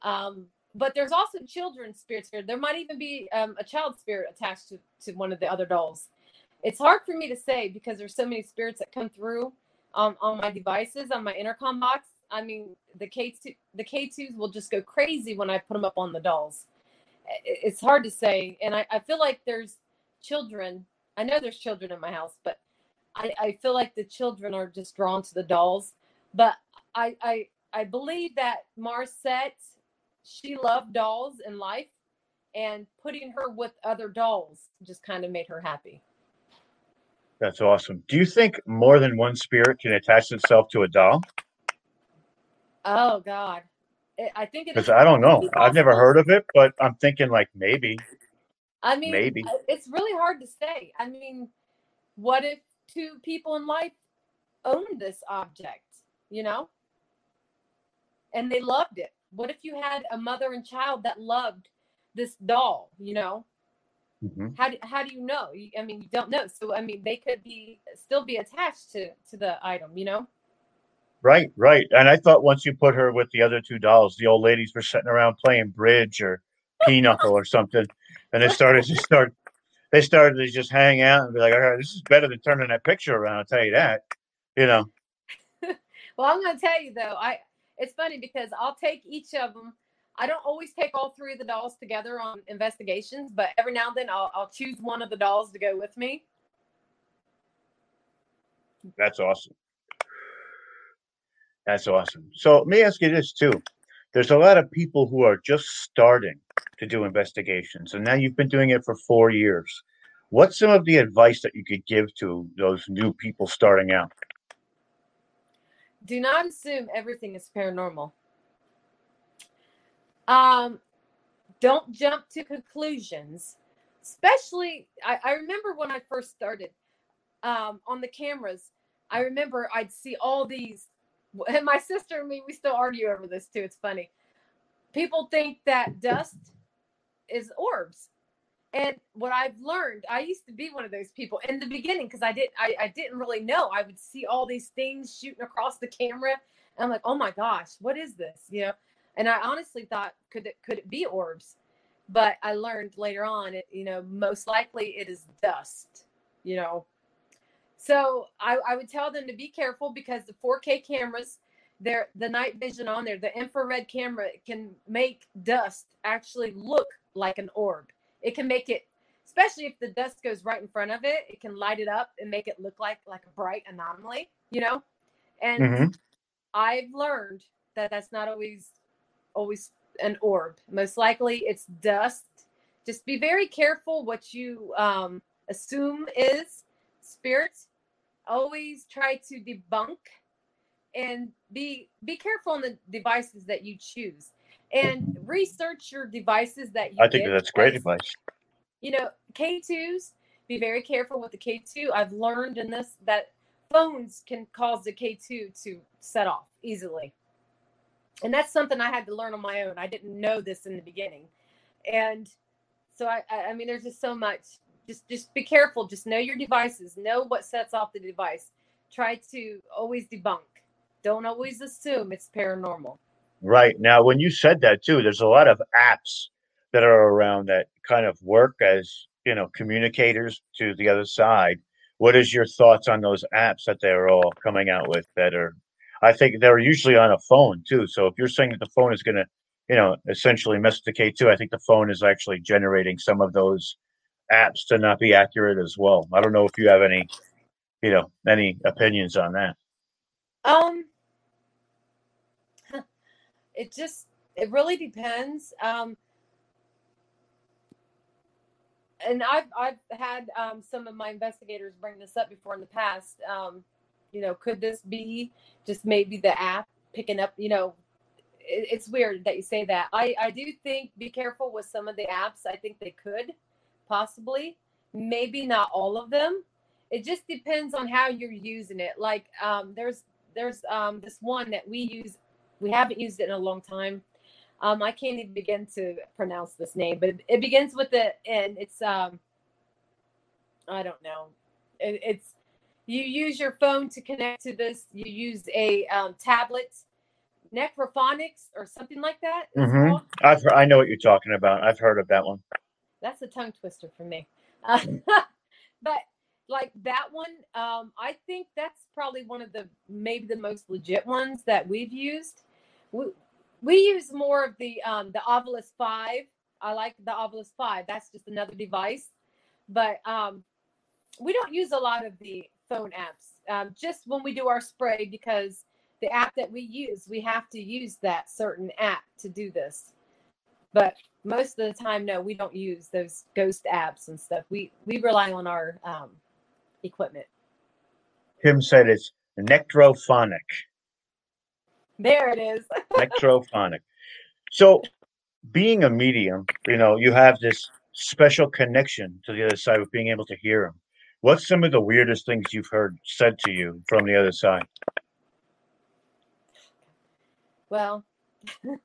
Um, but there's also children's spirits here. There might even be um, a child spirit attached to, to one of the other dolls. It's hard for me to say because there's so many spirits that come through um, on my devices, on my intercom box. I mean, the K2, the K2s will just go crazy when I put them up on the dolls. It's hard to say. And I, I feel like there's children. I know there's children in my house, but I, I feel like the children are just drawn to the dolls. But I, I, I believe that Marcette, she loved dolls in life, and putting her with other dolls just kind of made her happy. That's awesome. Do you think more than one spirit can attach itself to a doll? Oh God, it, I think Because. I don't know. I've never heard of it, but I'm thinking like maybe. I mean, maybe. it's really hard to say. I mean, what if two people in life owned this object? You know, and they loved it. What if you had a mother and child that loved this doll? You know, Mhm. how do, how do you know i mean you don't know so i mean they could be still be attached to to the item you know Right, right. And I thought once you put her with the other two dolls, the old ladies were sitting around playing bridge or pinochle or something, and they started to <laughs> start. They started to just hang out and be like, "All right, this is better than turning that picture around." I'll tell you that. You know. <laughs> well i'm going to tell you though i it's funny because i'll take each of them i don't always take all three of the dolls together on investigations but every now and then i'll, I'll choose one of the dolls to go with me That's awesome. That's awesome. So let me ask you this too. There's a lot of people who are just starting to do investigations, and now you've been doing it for four years. What's some of the advice that you could give to those new people starting out? do not assume everything is paranormal um don't jump to conclusions especially I, I remember when i first started um on the cameras i remember i'd see all these <laughs> and my sister and me we still argue over this too it's funny people think that dust is orbs and what I've learned, I used to be one of those people in the beginning because I did I, I didn't really know. I would see all these things shooting across the camera. And I'm like, oh my gosh, what is this? You know, and I honestly thought, could it could it be orbs? But I learned later on, it you know, most likely it is dust. You know, so I, I would tell them to be careful because the 4K cameras, they're the night vision on there, the infrared camera can make dust actually look like an orb. It can make it, especially if the dust goes right in front of it, it can light it up and make it look like like a bright anomaly, you know. And Mhm. I've learned that that's not always always an orb. Most likely it's dust. Just be very careful what you um, assume is spirits. Always try to debunk and be be careful on the devices that you choose and research your devices that you I think that's great advice. you know k2s be very careful with the k2 i've learned in this that phones can cause the k2 to set off easily and that's something i had to learn on my own. I didn't know this in the beginning. And so i i mean there's just so much. Just just be careful. Just know your devices. Know what sets off the device. Try to always debunk. Don't always assume it's paranormal. Right. Now, when you said that too, there's a lot of apps that are around that kind of work as, you know, communicators to the other side. What is your thoughts on those apps that they're all coming out with that are I think they're usually on a phone too. So if you're saying that the phone is going to, you know, essentially the K2, I think the phone is actually generating some of those apps to not be accurate as well. I don't know if you have any, you know, any opinions on that. Um, <laughs> it just it really depends. Um, and I've I've had um, some of my investigators bring this up before in the past. Um, you know, could this be just maybe the app picking up? You know, it, it's weird that you say that. I I do think be careful with some of the apps. I think they could possibly, maybe not all of them. It just depends on how you're using it. Like um, there's there's um, this one that we use. We haven't used it in a long time. Um, I can't even begin to pronounce this name, but it, it begins with the N. It's um, I don't know. It, it's you use your phone to connect to this. You use a um, tablet, Necrophonics or something like that. it's hmm. I've heard, I know what you're talking about. I've heard of that one. That's a tongue twister for me. Uh, <laughs> but like that one, um, I think that's probably one of the maybe the most legit ones that we've used. We, we use more of the um, the Ovilus Five. I like the Ovilus Five. That's just another device, but um, we don't use a lot of the phone apps. Um, just when we do our spray, because the app that we use, we have to use that certain app to do this. But most of the time, no, we don't use those ghost apps and stuff. We we rely on our um, equipment. Tim said it's necrophonic. There it is. <laughs> necrophonic. So, being a medium, you know, you have this special connection to the other side of being able to hear them. What's some of the weirdest things you've heard said to you from the other side? Well, <laughs> it,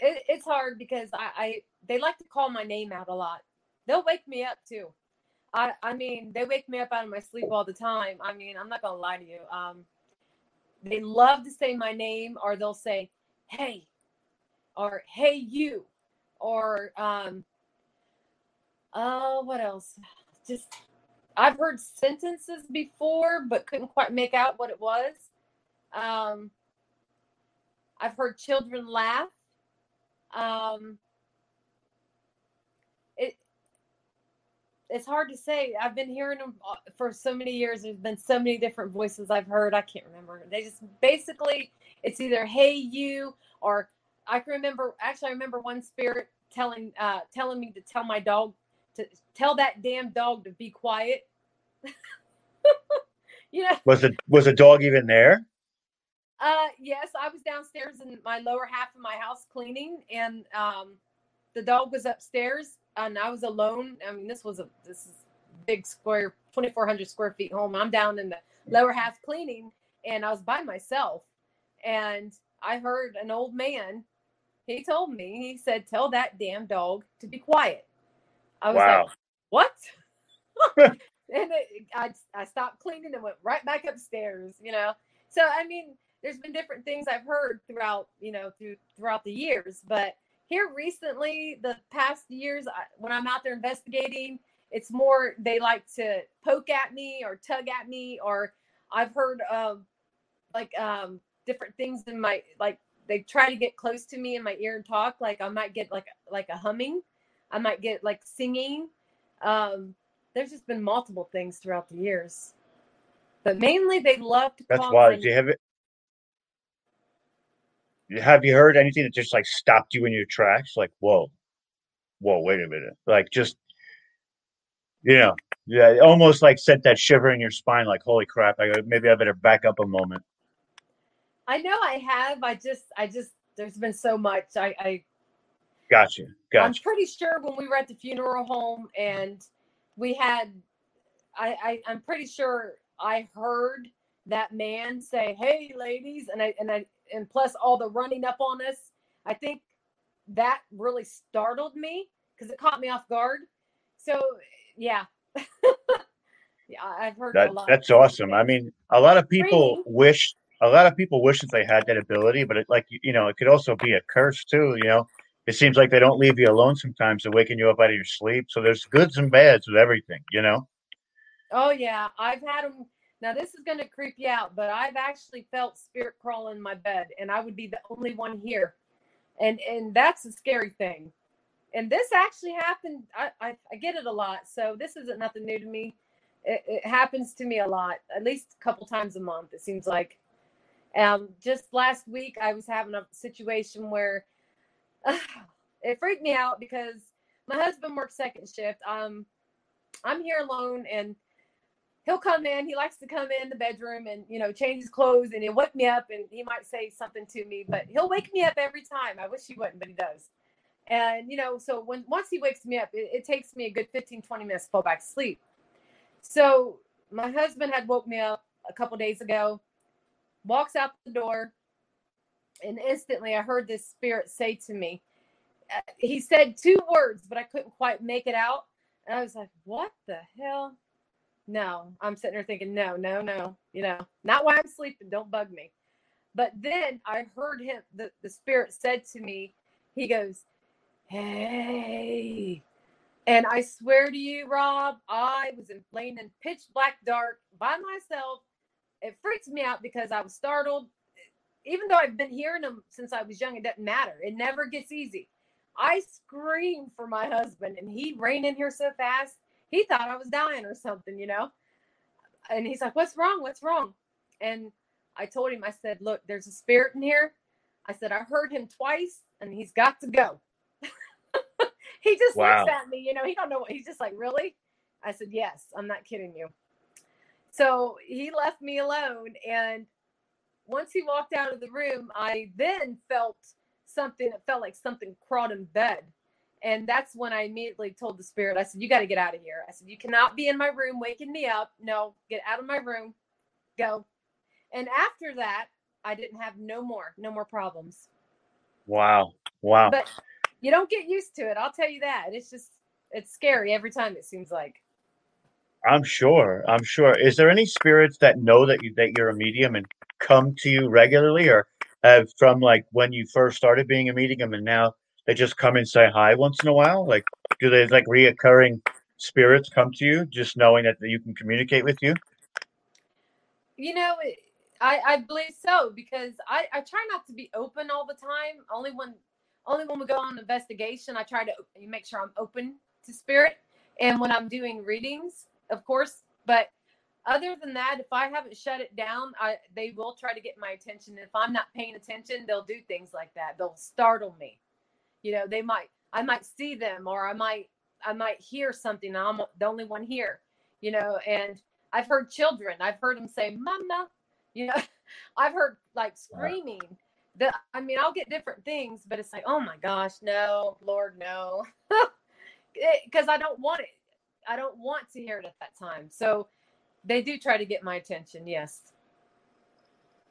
it's hard because I, I they like to call my name out a lot. They'll wake me up too. I I mean they wake me up out of my sleep all the time. I mean I'm not gonna lie to you. Um, they love to say my name or they'll say hey or hey you or um uh what else just i've heard sentences before but couldn't quite make out what it was. Um i've heard children laugh. Um it it's hard to say. I've been hearing them uh, for so many years there's been so many different voices i've heard i can't remember. They just basically it's either hey you or I can remember actually I remember one spirit telling uh telling me to tell my dog to tell that damn dog to be quiet. <laughs> you know Was it was a dog even there? Uh yes, I was downstairs in my lower half of my house cleaning and um the dog was upstairs and I was alone. I mean this was a this is big square 2400 square feet home. I'm down in the lower half cleaning and I was by myself and I heard an old man he told me, he said, tell that damn dog to be quiet. I was Wow. like, what? <laughs> <laughs> and it, I, I stopped cleaning and went right back upstairs, you know? So, I mean, there's been different things I've heard throughout, you know, through, throughout the years, but here recently, the past years, I, when I'm out there investigating, it's more they like to poke at me or tug at me, or I've heard of like um, different things in my like they try to get close to me in my ear and talk. Like I might get like like a humming, I might get like singing. Um, there's just been multiple things throughout the years, but mainly they love to That's why. Do you have it? Have you heard anything that just like stopped you in your tracks? Like, whoa, whoa, wait a minute. Like, just, you know, yeah, it almost like sent that shiver in your spine. Like, holy crap! I maybe I better back up a moment. I know I have. I just, I just, there's been so much. I, I, Gotcha, I'm pretty sure when we were at the funeral home and we had, I, I, I'm pretty sure I heard that man say, "Hey, ladies," and I, and I, and plus all the running up on us. I think that really startled me because it caught me off guard. So, yeah, <laughs> yeah, I've heard That a lot. that's awesome. I mean, a lot of people Training. wish a lot of people wish that they had that ability, but it like you know, it could also be a curse too. You know, it seems like they don't leave you alone sometimes. They're waking you up out of your sleep. So there's goods and bads with everything. You know. Oh yeah, I've had them. Now this is going to creep you out, but I've actually felt spirit crawl in my bed, and I would be the only one here, and and that's a scary thing. And this actually happened. I I, I get it a lot, so this isn't nothing new to me. It, it happens to me a lot, at least a couple times a month. It seems like. Um, just last week, I was having a situation where <sighs> it freaked me out because my husband works second shift. Um, I'm here alone, and he'll come in. He likes to come in the bedroom and you know change his clothes, and he'll wake me up, and he might say something to me, but he'll wake me up every time. I wish he wouldn't, but he does. And you know, so when once he wakes me up, it, it takes me a good 15, 20 minutes to fall back to sleep. So my husband had woke me up a couple days ago, walks out the door, and instantly I heard this spirit say to me, uh, he said two words, but I couldn't quite make it out. And I was like, what the hell? No, I'm sitting there thinking, no, no, no, you know, not while I'm sleeping. Don't bug me. But then I heard him, the, the spirit said to me, he goes, hey. And I swear to you, Rob, I was in laying in pitch black dark by myself. It freaks me out because I was startled. Even though I've been hearing them since I was young, it doesn't matter. It never gets easy. I screamed for my husband, and he ran in here so fast. He thought I was dying or something, you know. And he's like, "What's wrong? What's wrong?" And I told him, I said, "Look, there's a spirit in here. I said, I heard him twice and he's got to go. <laughs> he just Wow. looks at me, you know, he don't know what he's just like, really? I said, Yes, I'm not kidding you. So he left me alone. And once he walked out of the room, I then felt something that felt like something crawled in bed. And that's when I immediately told the spirit, I said, You got to get out of here. I said, You cannot be in my room waking me up. No, get out of my room. Go. And after that, I didn't have no more, no more problems. Wow. Wow. But you don't get used to it. I'll tell you that. It's just, it's scary every time, it seems like. I'm sure. I'm sure. Is there any spirits that know that you that you're a medium and come to you regularly, or have from like when you first started being a medium and now they just come and say hi once in a while? Like, do they like reoccurring spirits come to you just knowing that you can communicate with you? You know, I, I believe so because I, I try not to be open all the time. Only when only when we go on investigation, I try to make sure I'm open to spirit. And when I'm doing readings, of course. But other than that, if I haven't shut it down, I they will try to get my attention. If I'm not paying attention, they'll do things like that. They'll startle me. You know, they might I might see them or I might I might hear something. I'm the only one here. You know, and I've heard children. I've heard them say "mama," you know. <laughs> I've heard like screaming. That I mean, I'll get different things, but it's like, oh my gosh, no, Lord, no, <laughs> because I don't want it. I don't want to hear it at that time. So they do try to get my attention. Yes,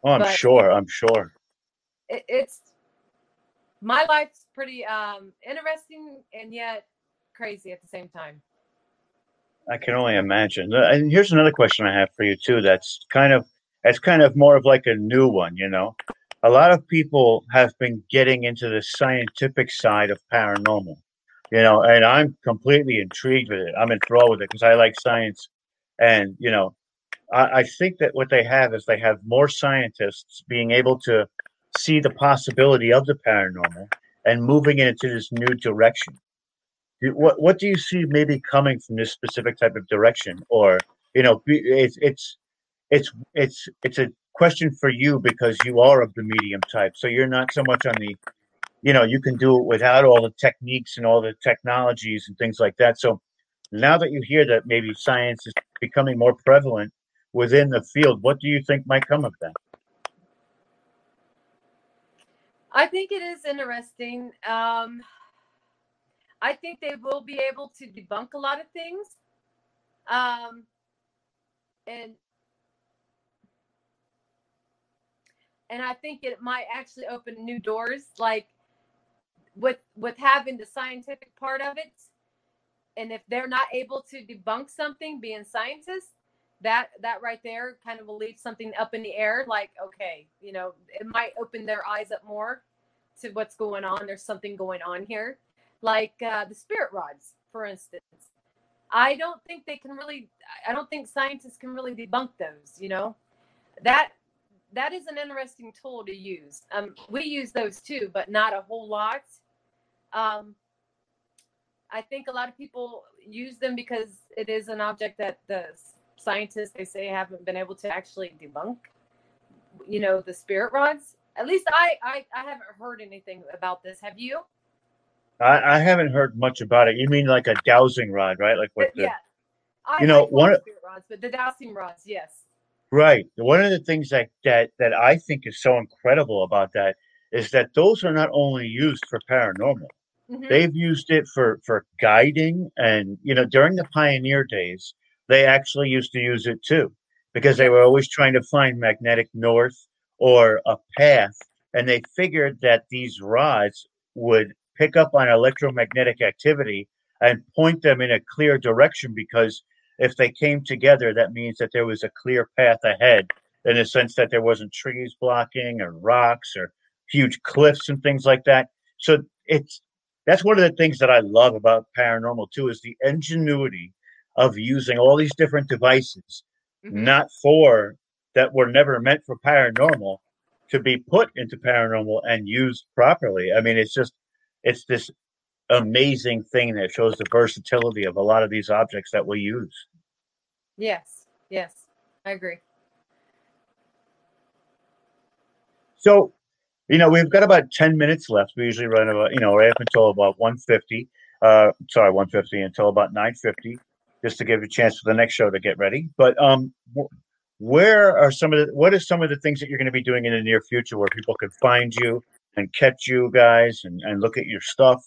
Oh, I'm But- sure. I'm sure. it, it's my life's pretty um interesting and yet crazy at the same time. I can only imagine. Uh, And here's another question I have for you too. That's kind of that's kind of more of like a new one. You know, a lot of people have been getting into the scientific side of paranormal. You know, and I'm completely intrigued with it. I'm enthralled with it because I like science, and you know, I, I think that what they have is they have more scientists being able to see the possibility of the paranormal and moving it into this new direction. What what do you see maybe coming from this specific type of direction, or you know, it's it's it's it's it's a question for you because you are of the medium type, so you're not so much on the, you know, you can do it without all the techniques and all the technologies and things like that. So now that you hear that maybe science is becoming more prevalent within the field, what do you think might come of that? I think it is interesting. Um, I think they will be able to debunk a lot of things. Um, and and I think it might actually open new doors, like with with having the scientific part of it. And if they're not able to debunk something, being scientists, that that right there kind of will leave something up in the air. Like, okay, you know, it might open their eyes up more to what's going on. There's something going on here, like uh, the spirit rods, for instance. I don't think they can really. I don't think scientists can really debunk those. You know, that that is an interesting tool to use. Um, we use those too, but not a whole lot. Um, I think a lot of people use them because it is an object that the scientists they say haven't been able to actually debunk. You know, the spirit rods. At least I I, I haven't heard anything about this. Have you? I, I haven't heard much about it. You mean like a dowsing rod, right? Like what? The, yeah. I, you know, one of- spirit rods, but the dowsing rods, yes. Right. One of the things that, that that I think is so incredible about that is that those are not only used for paranormal. Mhm. They've used it for for guiding and you know during the pioneer days they actually used to use it too because they were always trying to find magnetic north or a path and they figured that these rods would pick up on electromagnetic activity and point them in a clear direction because if they came together, that means that there was a clear path ahead in the sense that there wasn't trees blocking or rocks or huge cliffs and things like that. So it's that's one of the things that I love about paranormal too is the ingenuity of using all these different devices, Mhm. not for that were never meant for paranormal to be put into paranormal and used properly. I mean, it's just it's this amazing thing that shows the versatility of a lot of these objects that we use. Yes, yes, I agree. So, You know, we've got about ten minutes left. We usually run about, you know, right up until about one fifty. Uh, sorry, one fifty until about nine fifty, just to give you a chance for the next show to get ready. But um, where are some of the what are some of the things that you're going to be doing in the near future where people can find you and catch you guys and, and look at your stuff?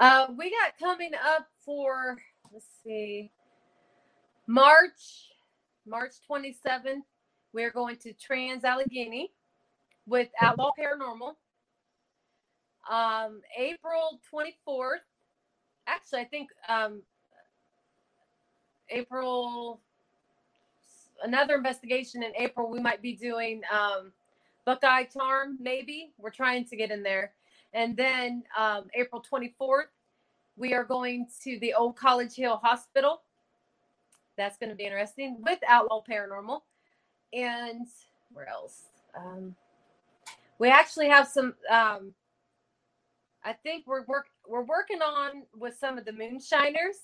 Uh, we got coming up for let's see, March, March 27th. We're going to Trans Allegheny with Outlaw Paranormal. Um, April 24th. Actually, I think um, April another investigation in April. We might be doing um, Buckeye Charm, maybe. We're trying to get in there. And then um, April 24th, we are going to the Old College Hill Hospital. That's going to be interesting with Outlaw Paranormal. And where else? Um, we actually have some. Um, I think we're work we're working on with some of the moonshiners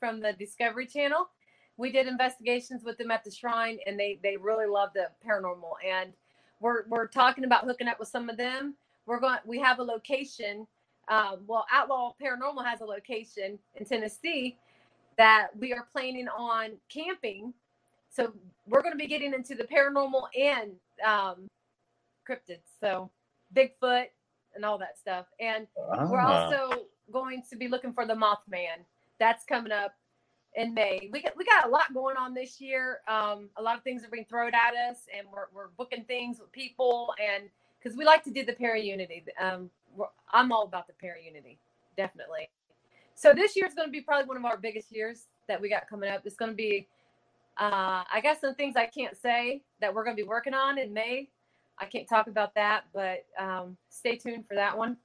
from the Discovery Channel. We did investigations with them at the shrine and they they really love the paranormal. And we're we're talking about hooking up with some of them. We're going we have a location um, well outlaw paranormal has a location in tennessee that we are planning on camping. So we're going to be getting into the paranormal and um, cryptids so bigfoot and all that stuff and ah. we're also going to be looking for the mothman that's coming up in May. We got we got a lot going on this year. Um, a lot of things are being thrown at us, and we're we're booking things with people, and because we like to do the para unity. Um, I'm all about the para unity, definitely. So this year is going to be probably one of our biggest years that we got coming up. It's going to be, uh, I guess, some things I can't say that we're going to be working on in May. I can't talk about that, but um, stay tuned for that one.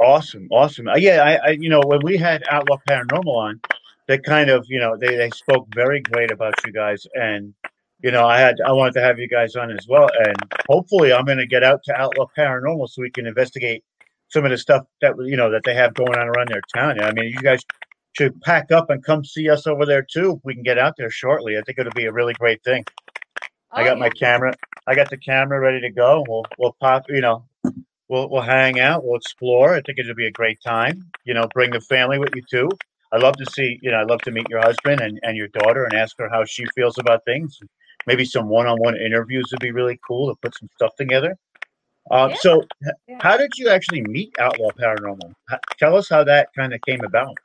awesome, awesome. Uh, yeah, I, I, you know, when we had Outlaw Paranormal on, they kind of, you know, they, they spoke very great about you guys. And, you know, I had, I wanted to have you guys on as well. And hopefully I'm going to get out to Outlaw Paranormal so we can investigate some of the stuff that, you know, that they have going on around their town. I mean, you guys should pack up and come see us over there too. If we can get out there shortly. I think it'll be a really great thing. Oh, I got yeah. my camera. I got the camera ready to go. We'll, we'll pop, you know, we'll, we'll hang out. We'll explore. I think it'll be a great time. You know, bring the family with you too. I'd love to see, you know, I'd love to meet your husband and, and your daughter and ask her how she feels about things. Maybe some one on one interviews would be really cool to put some stuff together. Uh, yeah. So, yeah. how did you actually meet Outlaw Paranormal? tell us how that kind of came about.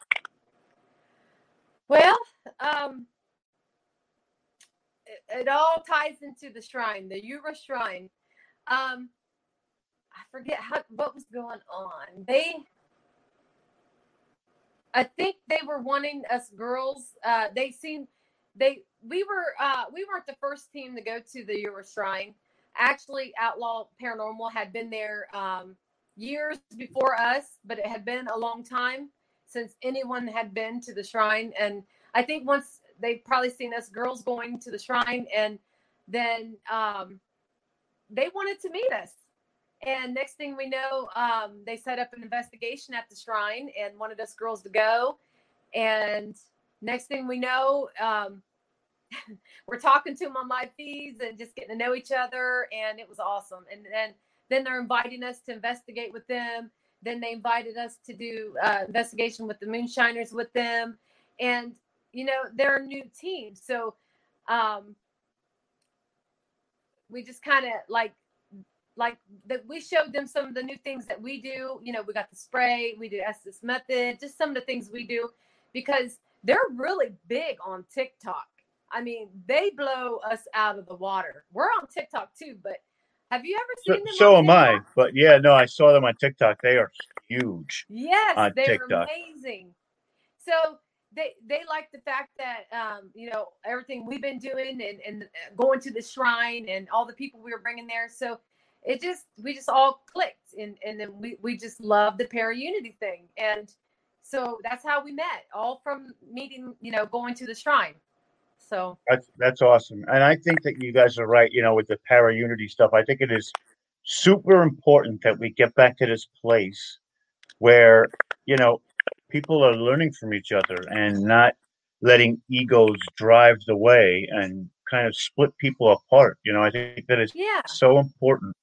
Well, um, it, all ties into the shrine, the Yura Shrine. Um, I forget how what was going on. They I think they were wanting us girls. Uh, they seemed they we were uh, we weren't the first team to go to the Euro Shrine. Actually, Outlaw Paranormal had been there um, years before us, but it had been a long time since anyone had been to the shrine. And I think once they probably seen us girls going to the shrine, and then um, they wanted to meet us. And next thing we know, um, they set up an investigation at the shrine and wanted us girls to go. And next thing we know, um, <laughs> we're talking to them on live feeds and just getting to know each other. And it was awesome. And then, then they're inviting us to investigate with them. Then they invited us to do uh, investigation with the moonshiners with them. And, you know, they're a new team. So um, we just kind of like like that we showed them some of the new things that we do. You know we got the spray we do estes method just some of the things we do because they're really big on tiktok. I mean they blow us out of the water. We're on tiktok too but have you ever seen so, them so am i but yeah no i saw them on tiktok. They are huge yes they're TikTok. amazing. So they they like the fact that um, you know everything we've been doing and, and going to the shrine and all the people we were bringing there. So it just we just all clicked and and then we we just love the para unity thing. And so that's how we met all from meeting you know going to the shrine. So that's that's awesome. And i think that you guys are right you know with the para unity stuff. I think it is super important that we get back to this place where you know people are learning from each other and not letting egos drive the way and kind of split people apart. You know, I think that it's Yeah. so important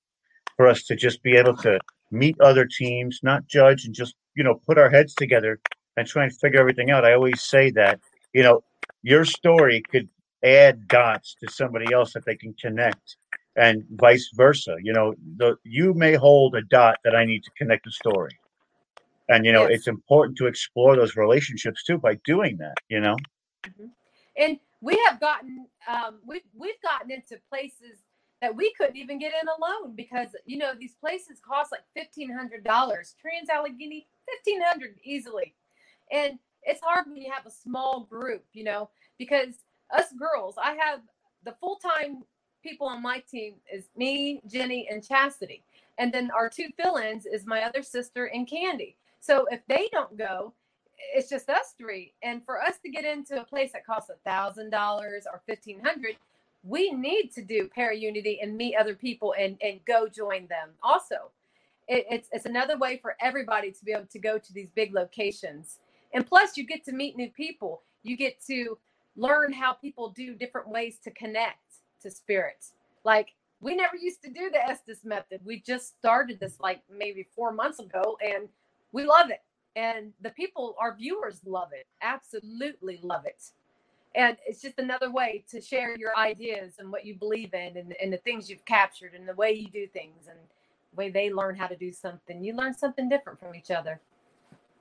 for us to just be able to meet other teams, not judge, and just you know put our heads together and try and figure everything out. I always say that you know your story could add dots to somebody else that they can connect, and vice versa. You know, the you may hold a dot that I need to connect the story, and you know Yes. it's important to explore those relationships too by doing that. You know, and we have gotten um, we've we've gotten into places that we couldn't even get in alone because you know these places cost like fifteen hundred dollars. Trans Allegheny fifteen hundred easily, and it's hard when you have a small group, you know, because us girls, I have the full time people on my team is me, Jenny, and Chastity, and then our two fill-ins is my other sister and Candy. So if they don't go, it's just us three. And for us to get into a place that costs a thousand dollars or fifteen hundred, we need to do para unity and meet other people and and go join them. Also, it, it's it's another way for everybody to be able to go to these big locations. And plus, you get to meet new people. You get to learn how people do different ways to connect to spirits. Like we never used to do the Estes method. We just started this like maybe four months ago, and we love it. And the people our viewers love it. Absolutely love it. And it's just another way to share your ideas and what you believe in and, and the things you've captured and the way you do things and the way they learn how to do something. You learn something different from each other.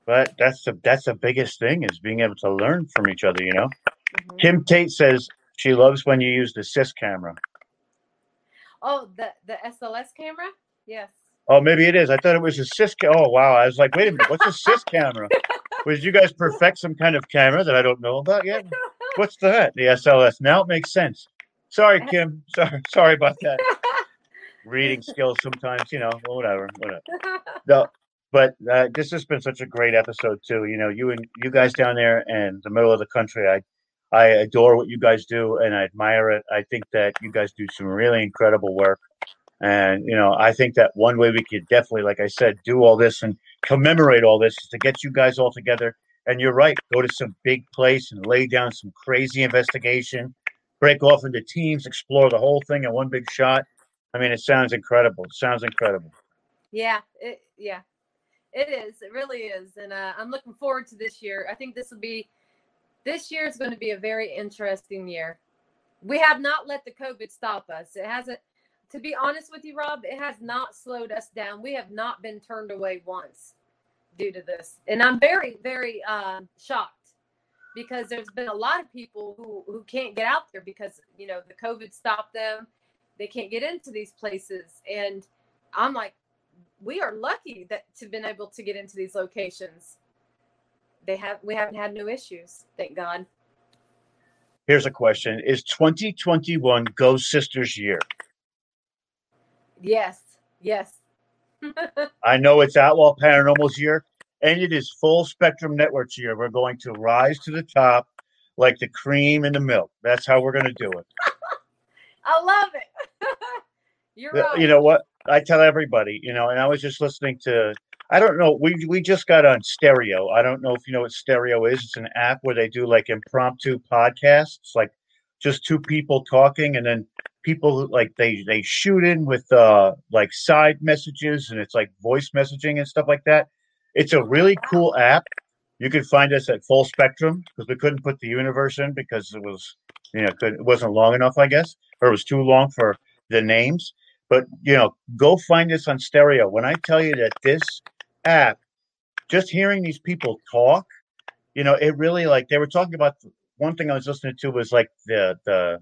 But that's the that's the biggest thing is being able to learn from each other. You know, Mhm. Kim Tate says she loves when you use the sys camera. oh the the sls camera? Yes Oh, maybe it is. I thought it was a sys. Ca- oh, wow. I was like, wait a minute. What's a sys camera? Was you guys perfect some kind of camera that I don't know about yet? What's that? The SLS. Now it makes sense. Sorry, Kim. Sorry, sorry about that. <laughs> Reading skills sometimes, you know, whatever, whatever. No, but uh, this has been such a great episode too. You know, you and you guys down there in the middle of the country, I I adore what you guys do and I admire it. I think that you guys do some really incredible work. And you know, I think that one way we could definitely, like I said, do all this and commemorate all this is to get you guys all together. And you're right, go to some big place and lay down some crazy investigation, break off into teams, explore the whole thing in one big shot. I mean, it sounds incredible. It sounds incredible. yeah it yeah it is it really is and uh, i'm looking forward to this year i think this will be this year is going to be a very interesting year we have not let the covid stop us it hasn't to be honest with you rob it has not slowed us down. We have not been turned away once due to this. And i'm very very uh, shocked because there's been a lot of people who who can't get out there because you know the covid stopped them. They can't get into these places. And i'm like we are lucky that to been able to get into these locations. They have we haven't had no issues thank god. Here's a question: Is 2021 Ghost Sisters year? Yes yes <laughs> I know it's Outlaw Paranormal's year, and it is Full Spectrum Network's year. We're going to rise to the top like the cream in the milk. That's how we're going to do it. <laughs> i love it <laughs> you're right You know what? I tell everybody, you know, and I was just listening to. I don't know. We we just got on stereo. I don't know if you know what stereo is. It's an app where they do like impromptu podcasts, like just two people talking, and then people like they they shoot in with uh like side messages, and it's like voice messaging and stuff like that. It's a really cool app. You can find us at Full Spectrum because we couldn't put the universe in because it was you know it wasn't long enough, I guess, or it was too long for the names. But you know, go find us on stereo. When I tell you that this app, just hearing these people talk, you know, it really like they were talking about one thing I was listening to was like the the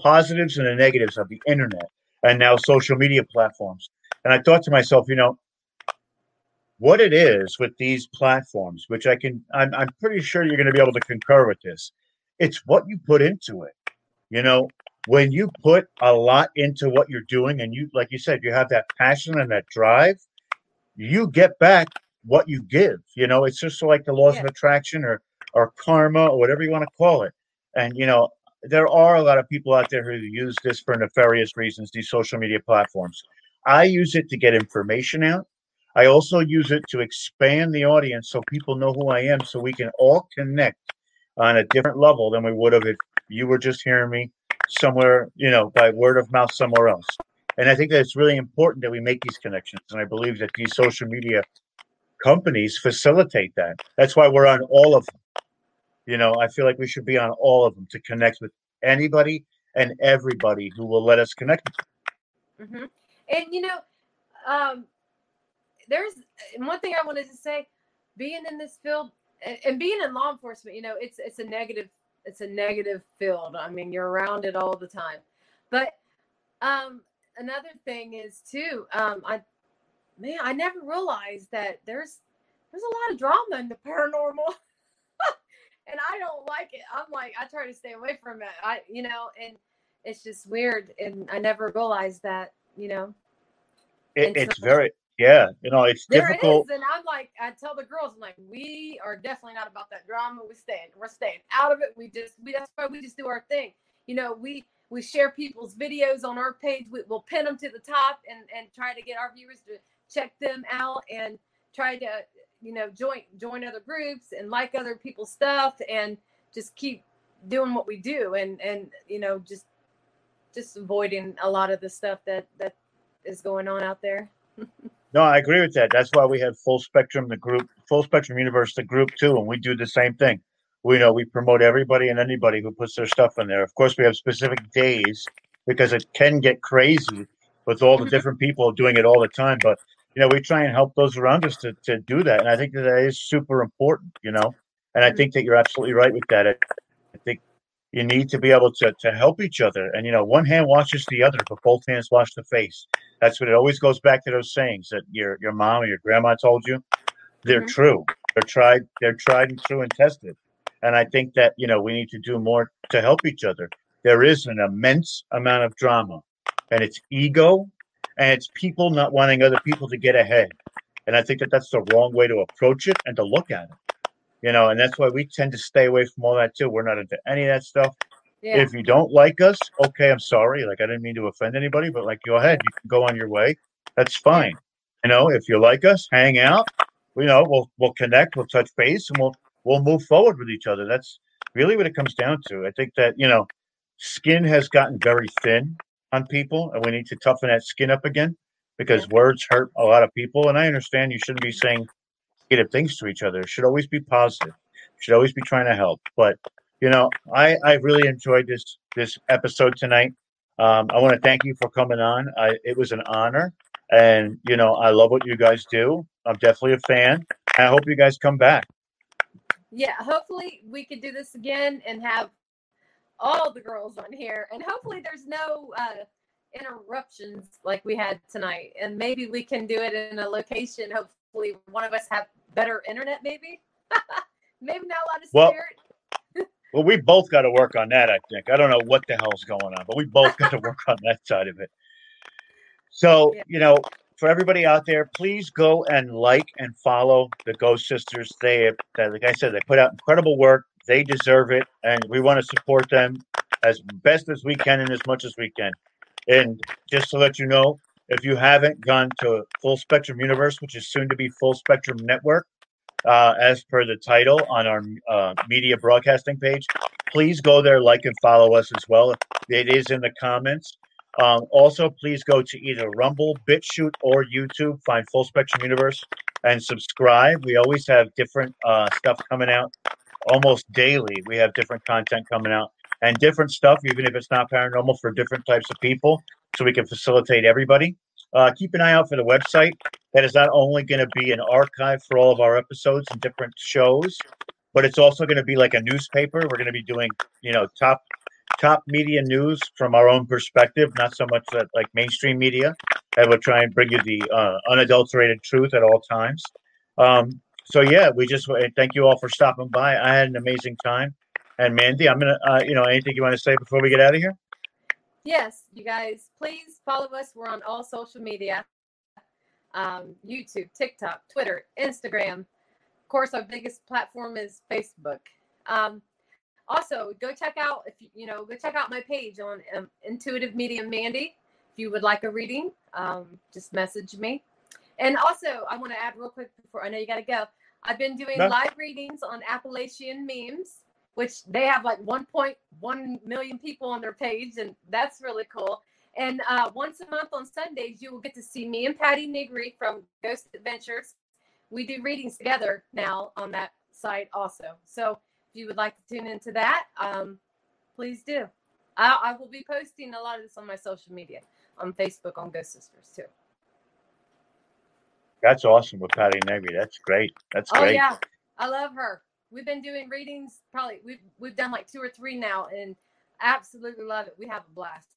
positives and the negatives of the internet and now social media platforms. And I thought to myself, you know, what it is with these platforms, which I can, I'm, I'm pretty sure you're going to be able to concur with this. It's what you put into it. You know, when you put a lot into what you're doing and you, like you said, you have that passion and that drive, you get back what you give. You know, it's just like the laws of attraction or, or karma or whatever you want to call it. And, you know, there are a lot of people out there who use this for nefarious reasons, these social media platforms. I use it to get information out. I also use it to expand the audience so people know who I am, so we can all connect on a different level than we would have if you were just hearing me somewhere, you know, by word of mouth somewhere else. And I think that it's really important that we make these connections. And I believe that these social media companies facilitate that. That's why we're on all of them. You know, I feel like we should be on all of them to connect with anybody and everybody who will let us connect. Mm-hmm. And you know, um, there's one thing I wanted to say: being in this field and, and being in law enforcement, you know, it's it's a negative it's a negative field. I mean, you're around it all the time. But um, another thing is too, um, I man, I never realized that there's there's a lot of drama in the paranormal. <laughs> and I don't like it. I'm like, I try to stay away from it. I, you know, and it's just weird. And I never realized that, you know. It, it's so, very, yeah, you know, it's difficult. Is, and I'm like, I tell the girls, I'm like, we are definitely not about that drama. We're staying, we're staying out of it. We just, we that's why we just do our thing. You know, we we share people's videos on our page. We, will pin them to the top and and try to get our viewers to check them out and try to you know join join other groups and like other people's stuff and just keep doing what we do and and you know just just avoiding a lot of the stuff that that is going on out there. <laughs> No i agree with that. That's why we have full spectrum the group full spectrum universe the group too and we do the same thing. We know we promote everybody and anybody who puts their stuff in there. Of course we have specific days because it can get crazy with all the <laughs> different people doing it all the time but you know, we try and help those around us to, to do that. And I think that, that is super important, you know, and I think that you're absolutely right with that. I, I think you need to be able to, to help each other. And, you know, one hand washes the other, but both hands wash the face. That's what it always goes back to those sayings that your, your mom or your grandma told you. They're mm-hmm. true. They're tried, they're tried and true and tested. And I think that, you know, we need to do more to help each other. There is an immense amount of drama and it's ego and it's people not wanting other people to get ahead. And I think that that's the wrong way to approach it and to look at it. You know, and that's why we tend to stay away from all that too. We're not into any of that stuff. Yeah. If you don't like us, okay, I'm sorry. Like I didn't mean to offend anybody, but like go ahead, you can go on your way. That's fine. You know, if you like us, hang out. You know, we'll we'll connect, we'll touch base, and we'll we'll move forward with each other. That's really what it comes down to. I think that you know, skin has gotten very thin on people, and we need to toughen that skin up again because words hurt a lot of people. And I understand you shouldn't be saying negative things to each other. It should always be positive. Should always be trying to help. But you know, I I really enjoyed this this episode tonight. Um, I want to thank you for coming on. I, it was an honor, and you know, I love what you guys do. I'm definitely a fan. I hope you guys come back. Yeah, hopefully we could do this again and have all the girls on here, and hopefully there's no uh, interruptions like we had tonight. And maybe we can do it in a location. Hopefully, one of us have better internet. Maybe, <laughs> maybe not a lot of well, spirit. <laughs> well, we both got to work on that. I think. I don't know what the hell's going on, but we both got to work on that side of it. So <laughs> yeah. you know, for everybody out there, please go and like and follow the Ghost Sisters. They, like I said, they put out incredible work. They deserve it, and we want to support them as best as we can and as much as we can. And just to let you know, if you haven't gone to Full Spectrum Universe, which is soon to be Full Spectrum Network, uh, as per the title on our uh, media broadcasting page, please go there, like and follow us as well. It is in the comments. Um, also, please go to either Rumble, BitChute, or YouTube. Find Full Spectrum Universe and subscribe. We always have different uh, stuff coming out almost daily. We have different content coming out and different stuff, even if it's not paranormal, for different types of people, so we can facilitate everybody. Uh, keep an eye out for the website. That is not only going to be an archive for all of our episodes and different shows, but it's also going to be like a newspaper. We're going to be doing, you know, top top media news from our own perspective, not so much that like mainstream media. And we'll try and bring you the uh, unadulterated truth at all times. Um, so yeah, we just thank you all for stopping by. I had an amazing time. And Mandy, I'm gonna, uh, you know, anything you want to say before we get out of here? Yes, you guys, please follow us. We're on all social media: um, YouTube, TikTok, Twitter, Instagram. Of course, our biggest platform is Facebook. Um, also, go check out if you, you know, go check out my page on um, Intuitive Medium Mandy. If you would like a reading, um, just message me. And also, I want to add real quick before I know you got to go. I've been doing no. live readings on Appalachian memes, which they have like 1.1 million people on their page, and that's really cool. And uh, once a month on Sundays, you will get to see me and Patti Negri from Ghost Adventures. We do readings together now on that site also. So if you would like to tune into that, um, please do. I, I will be posting a lot of this on my social media, on Facebook, on Ghost Sisters too. That's awesome with Patti Navy. That's great. That's Oh great. yeah, I love her. We've been doing readings probably we've we've done like two or three now, and absolutely love it. We have a blast.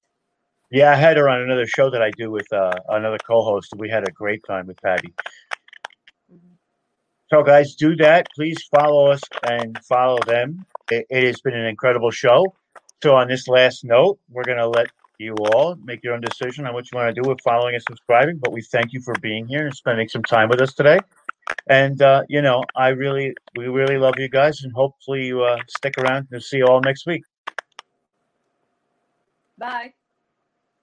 Yeah, I had her on another show that I do with uh, another co-host. We had a great time with Patti. So, guys, do that. Please follow us and follow them. It, it has been an incredible show. So, on this last note, we're going to let you all make your own decision on what you want to do with following and subscribing. But we thank you for being here and spending some time with us today. And uh, you know, I really, we really love you guys, and hopefully you uh, stick around and see you all next week. Bye.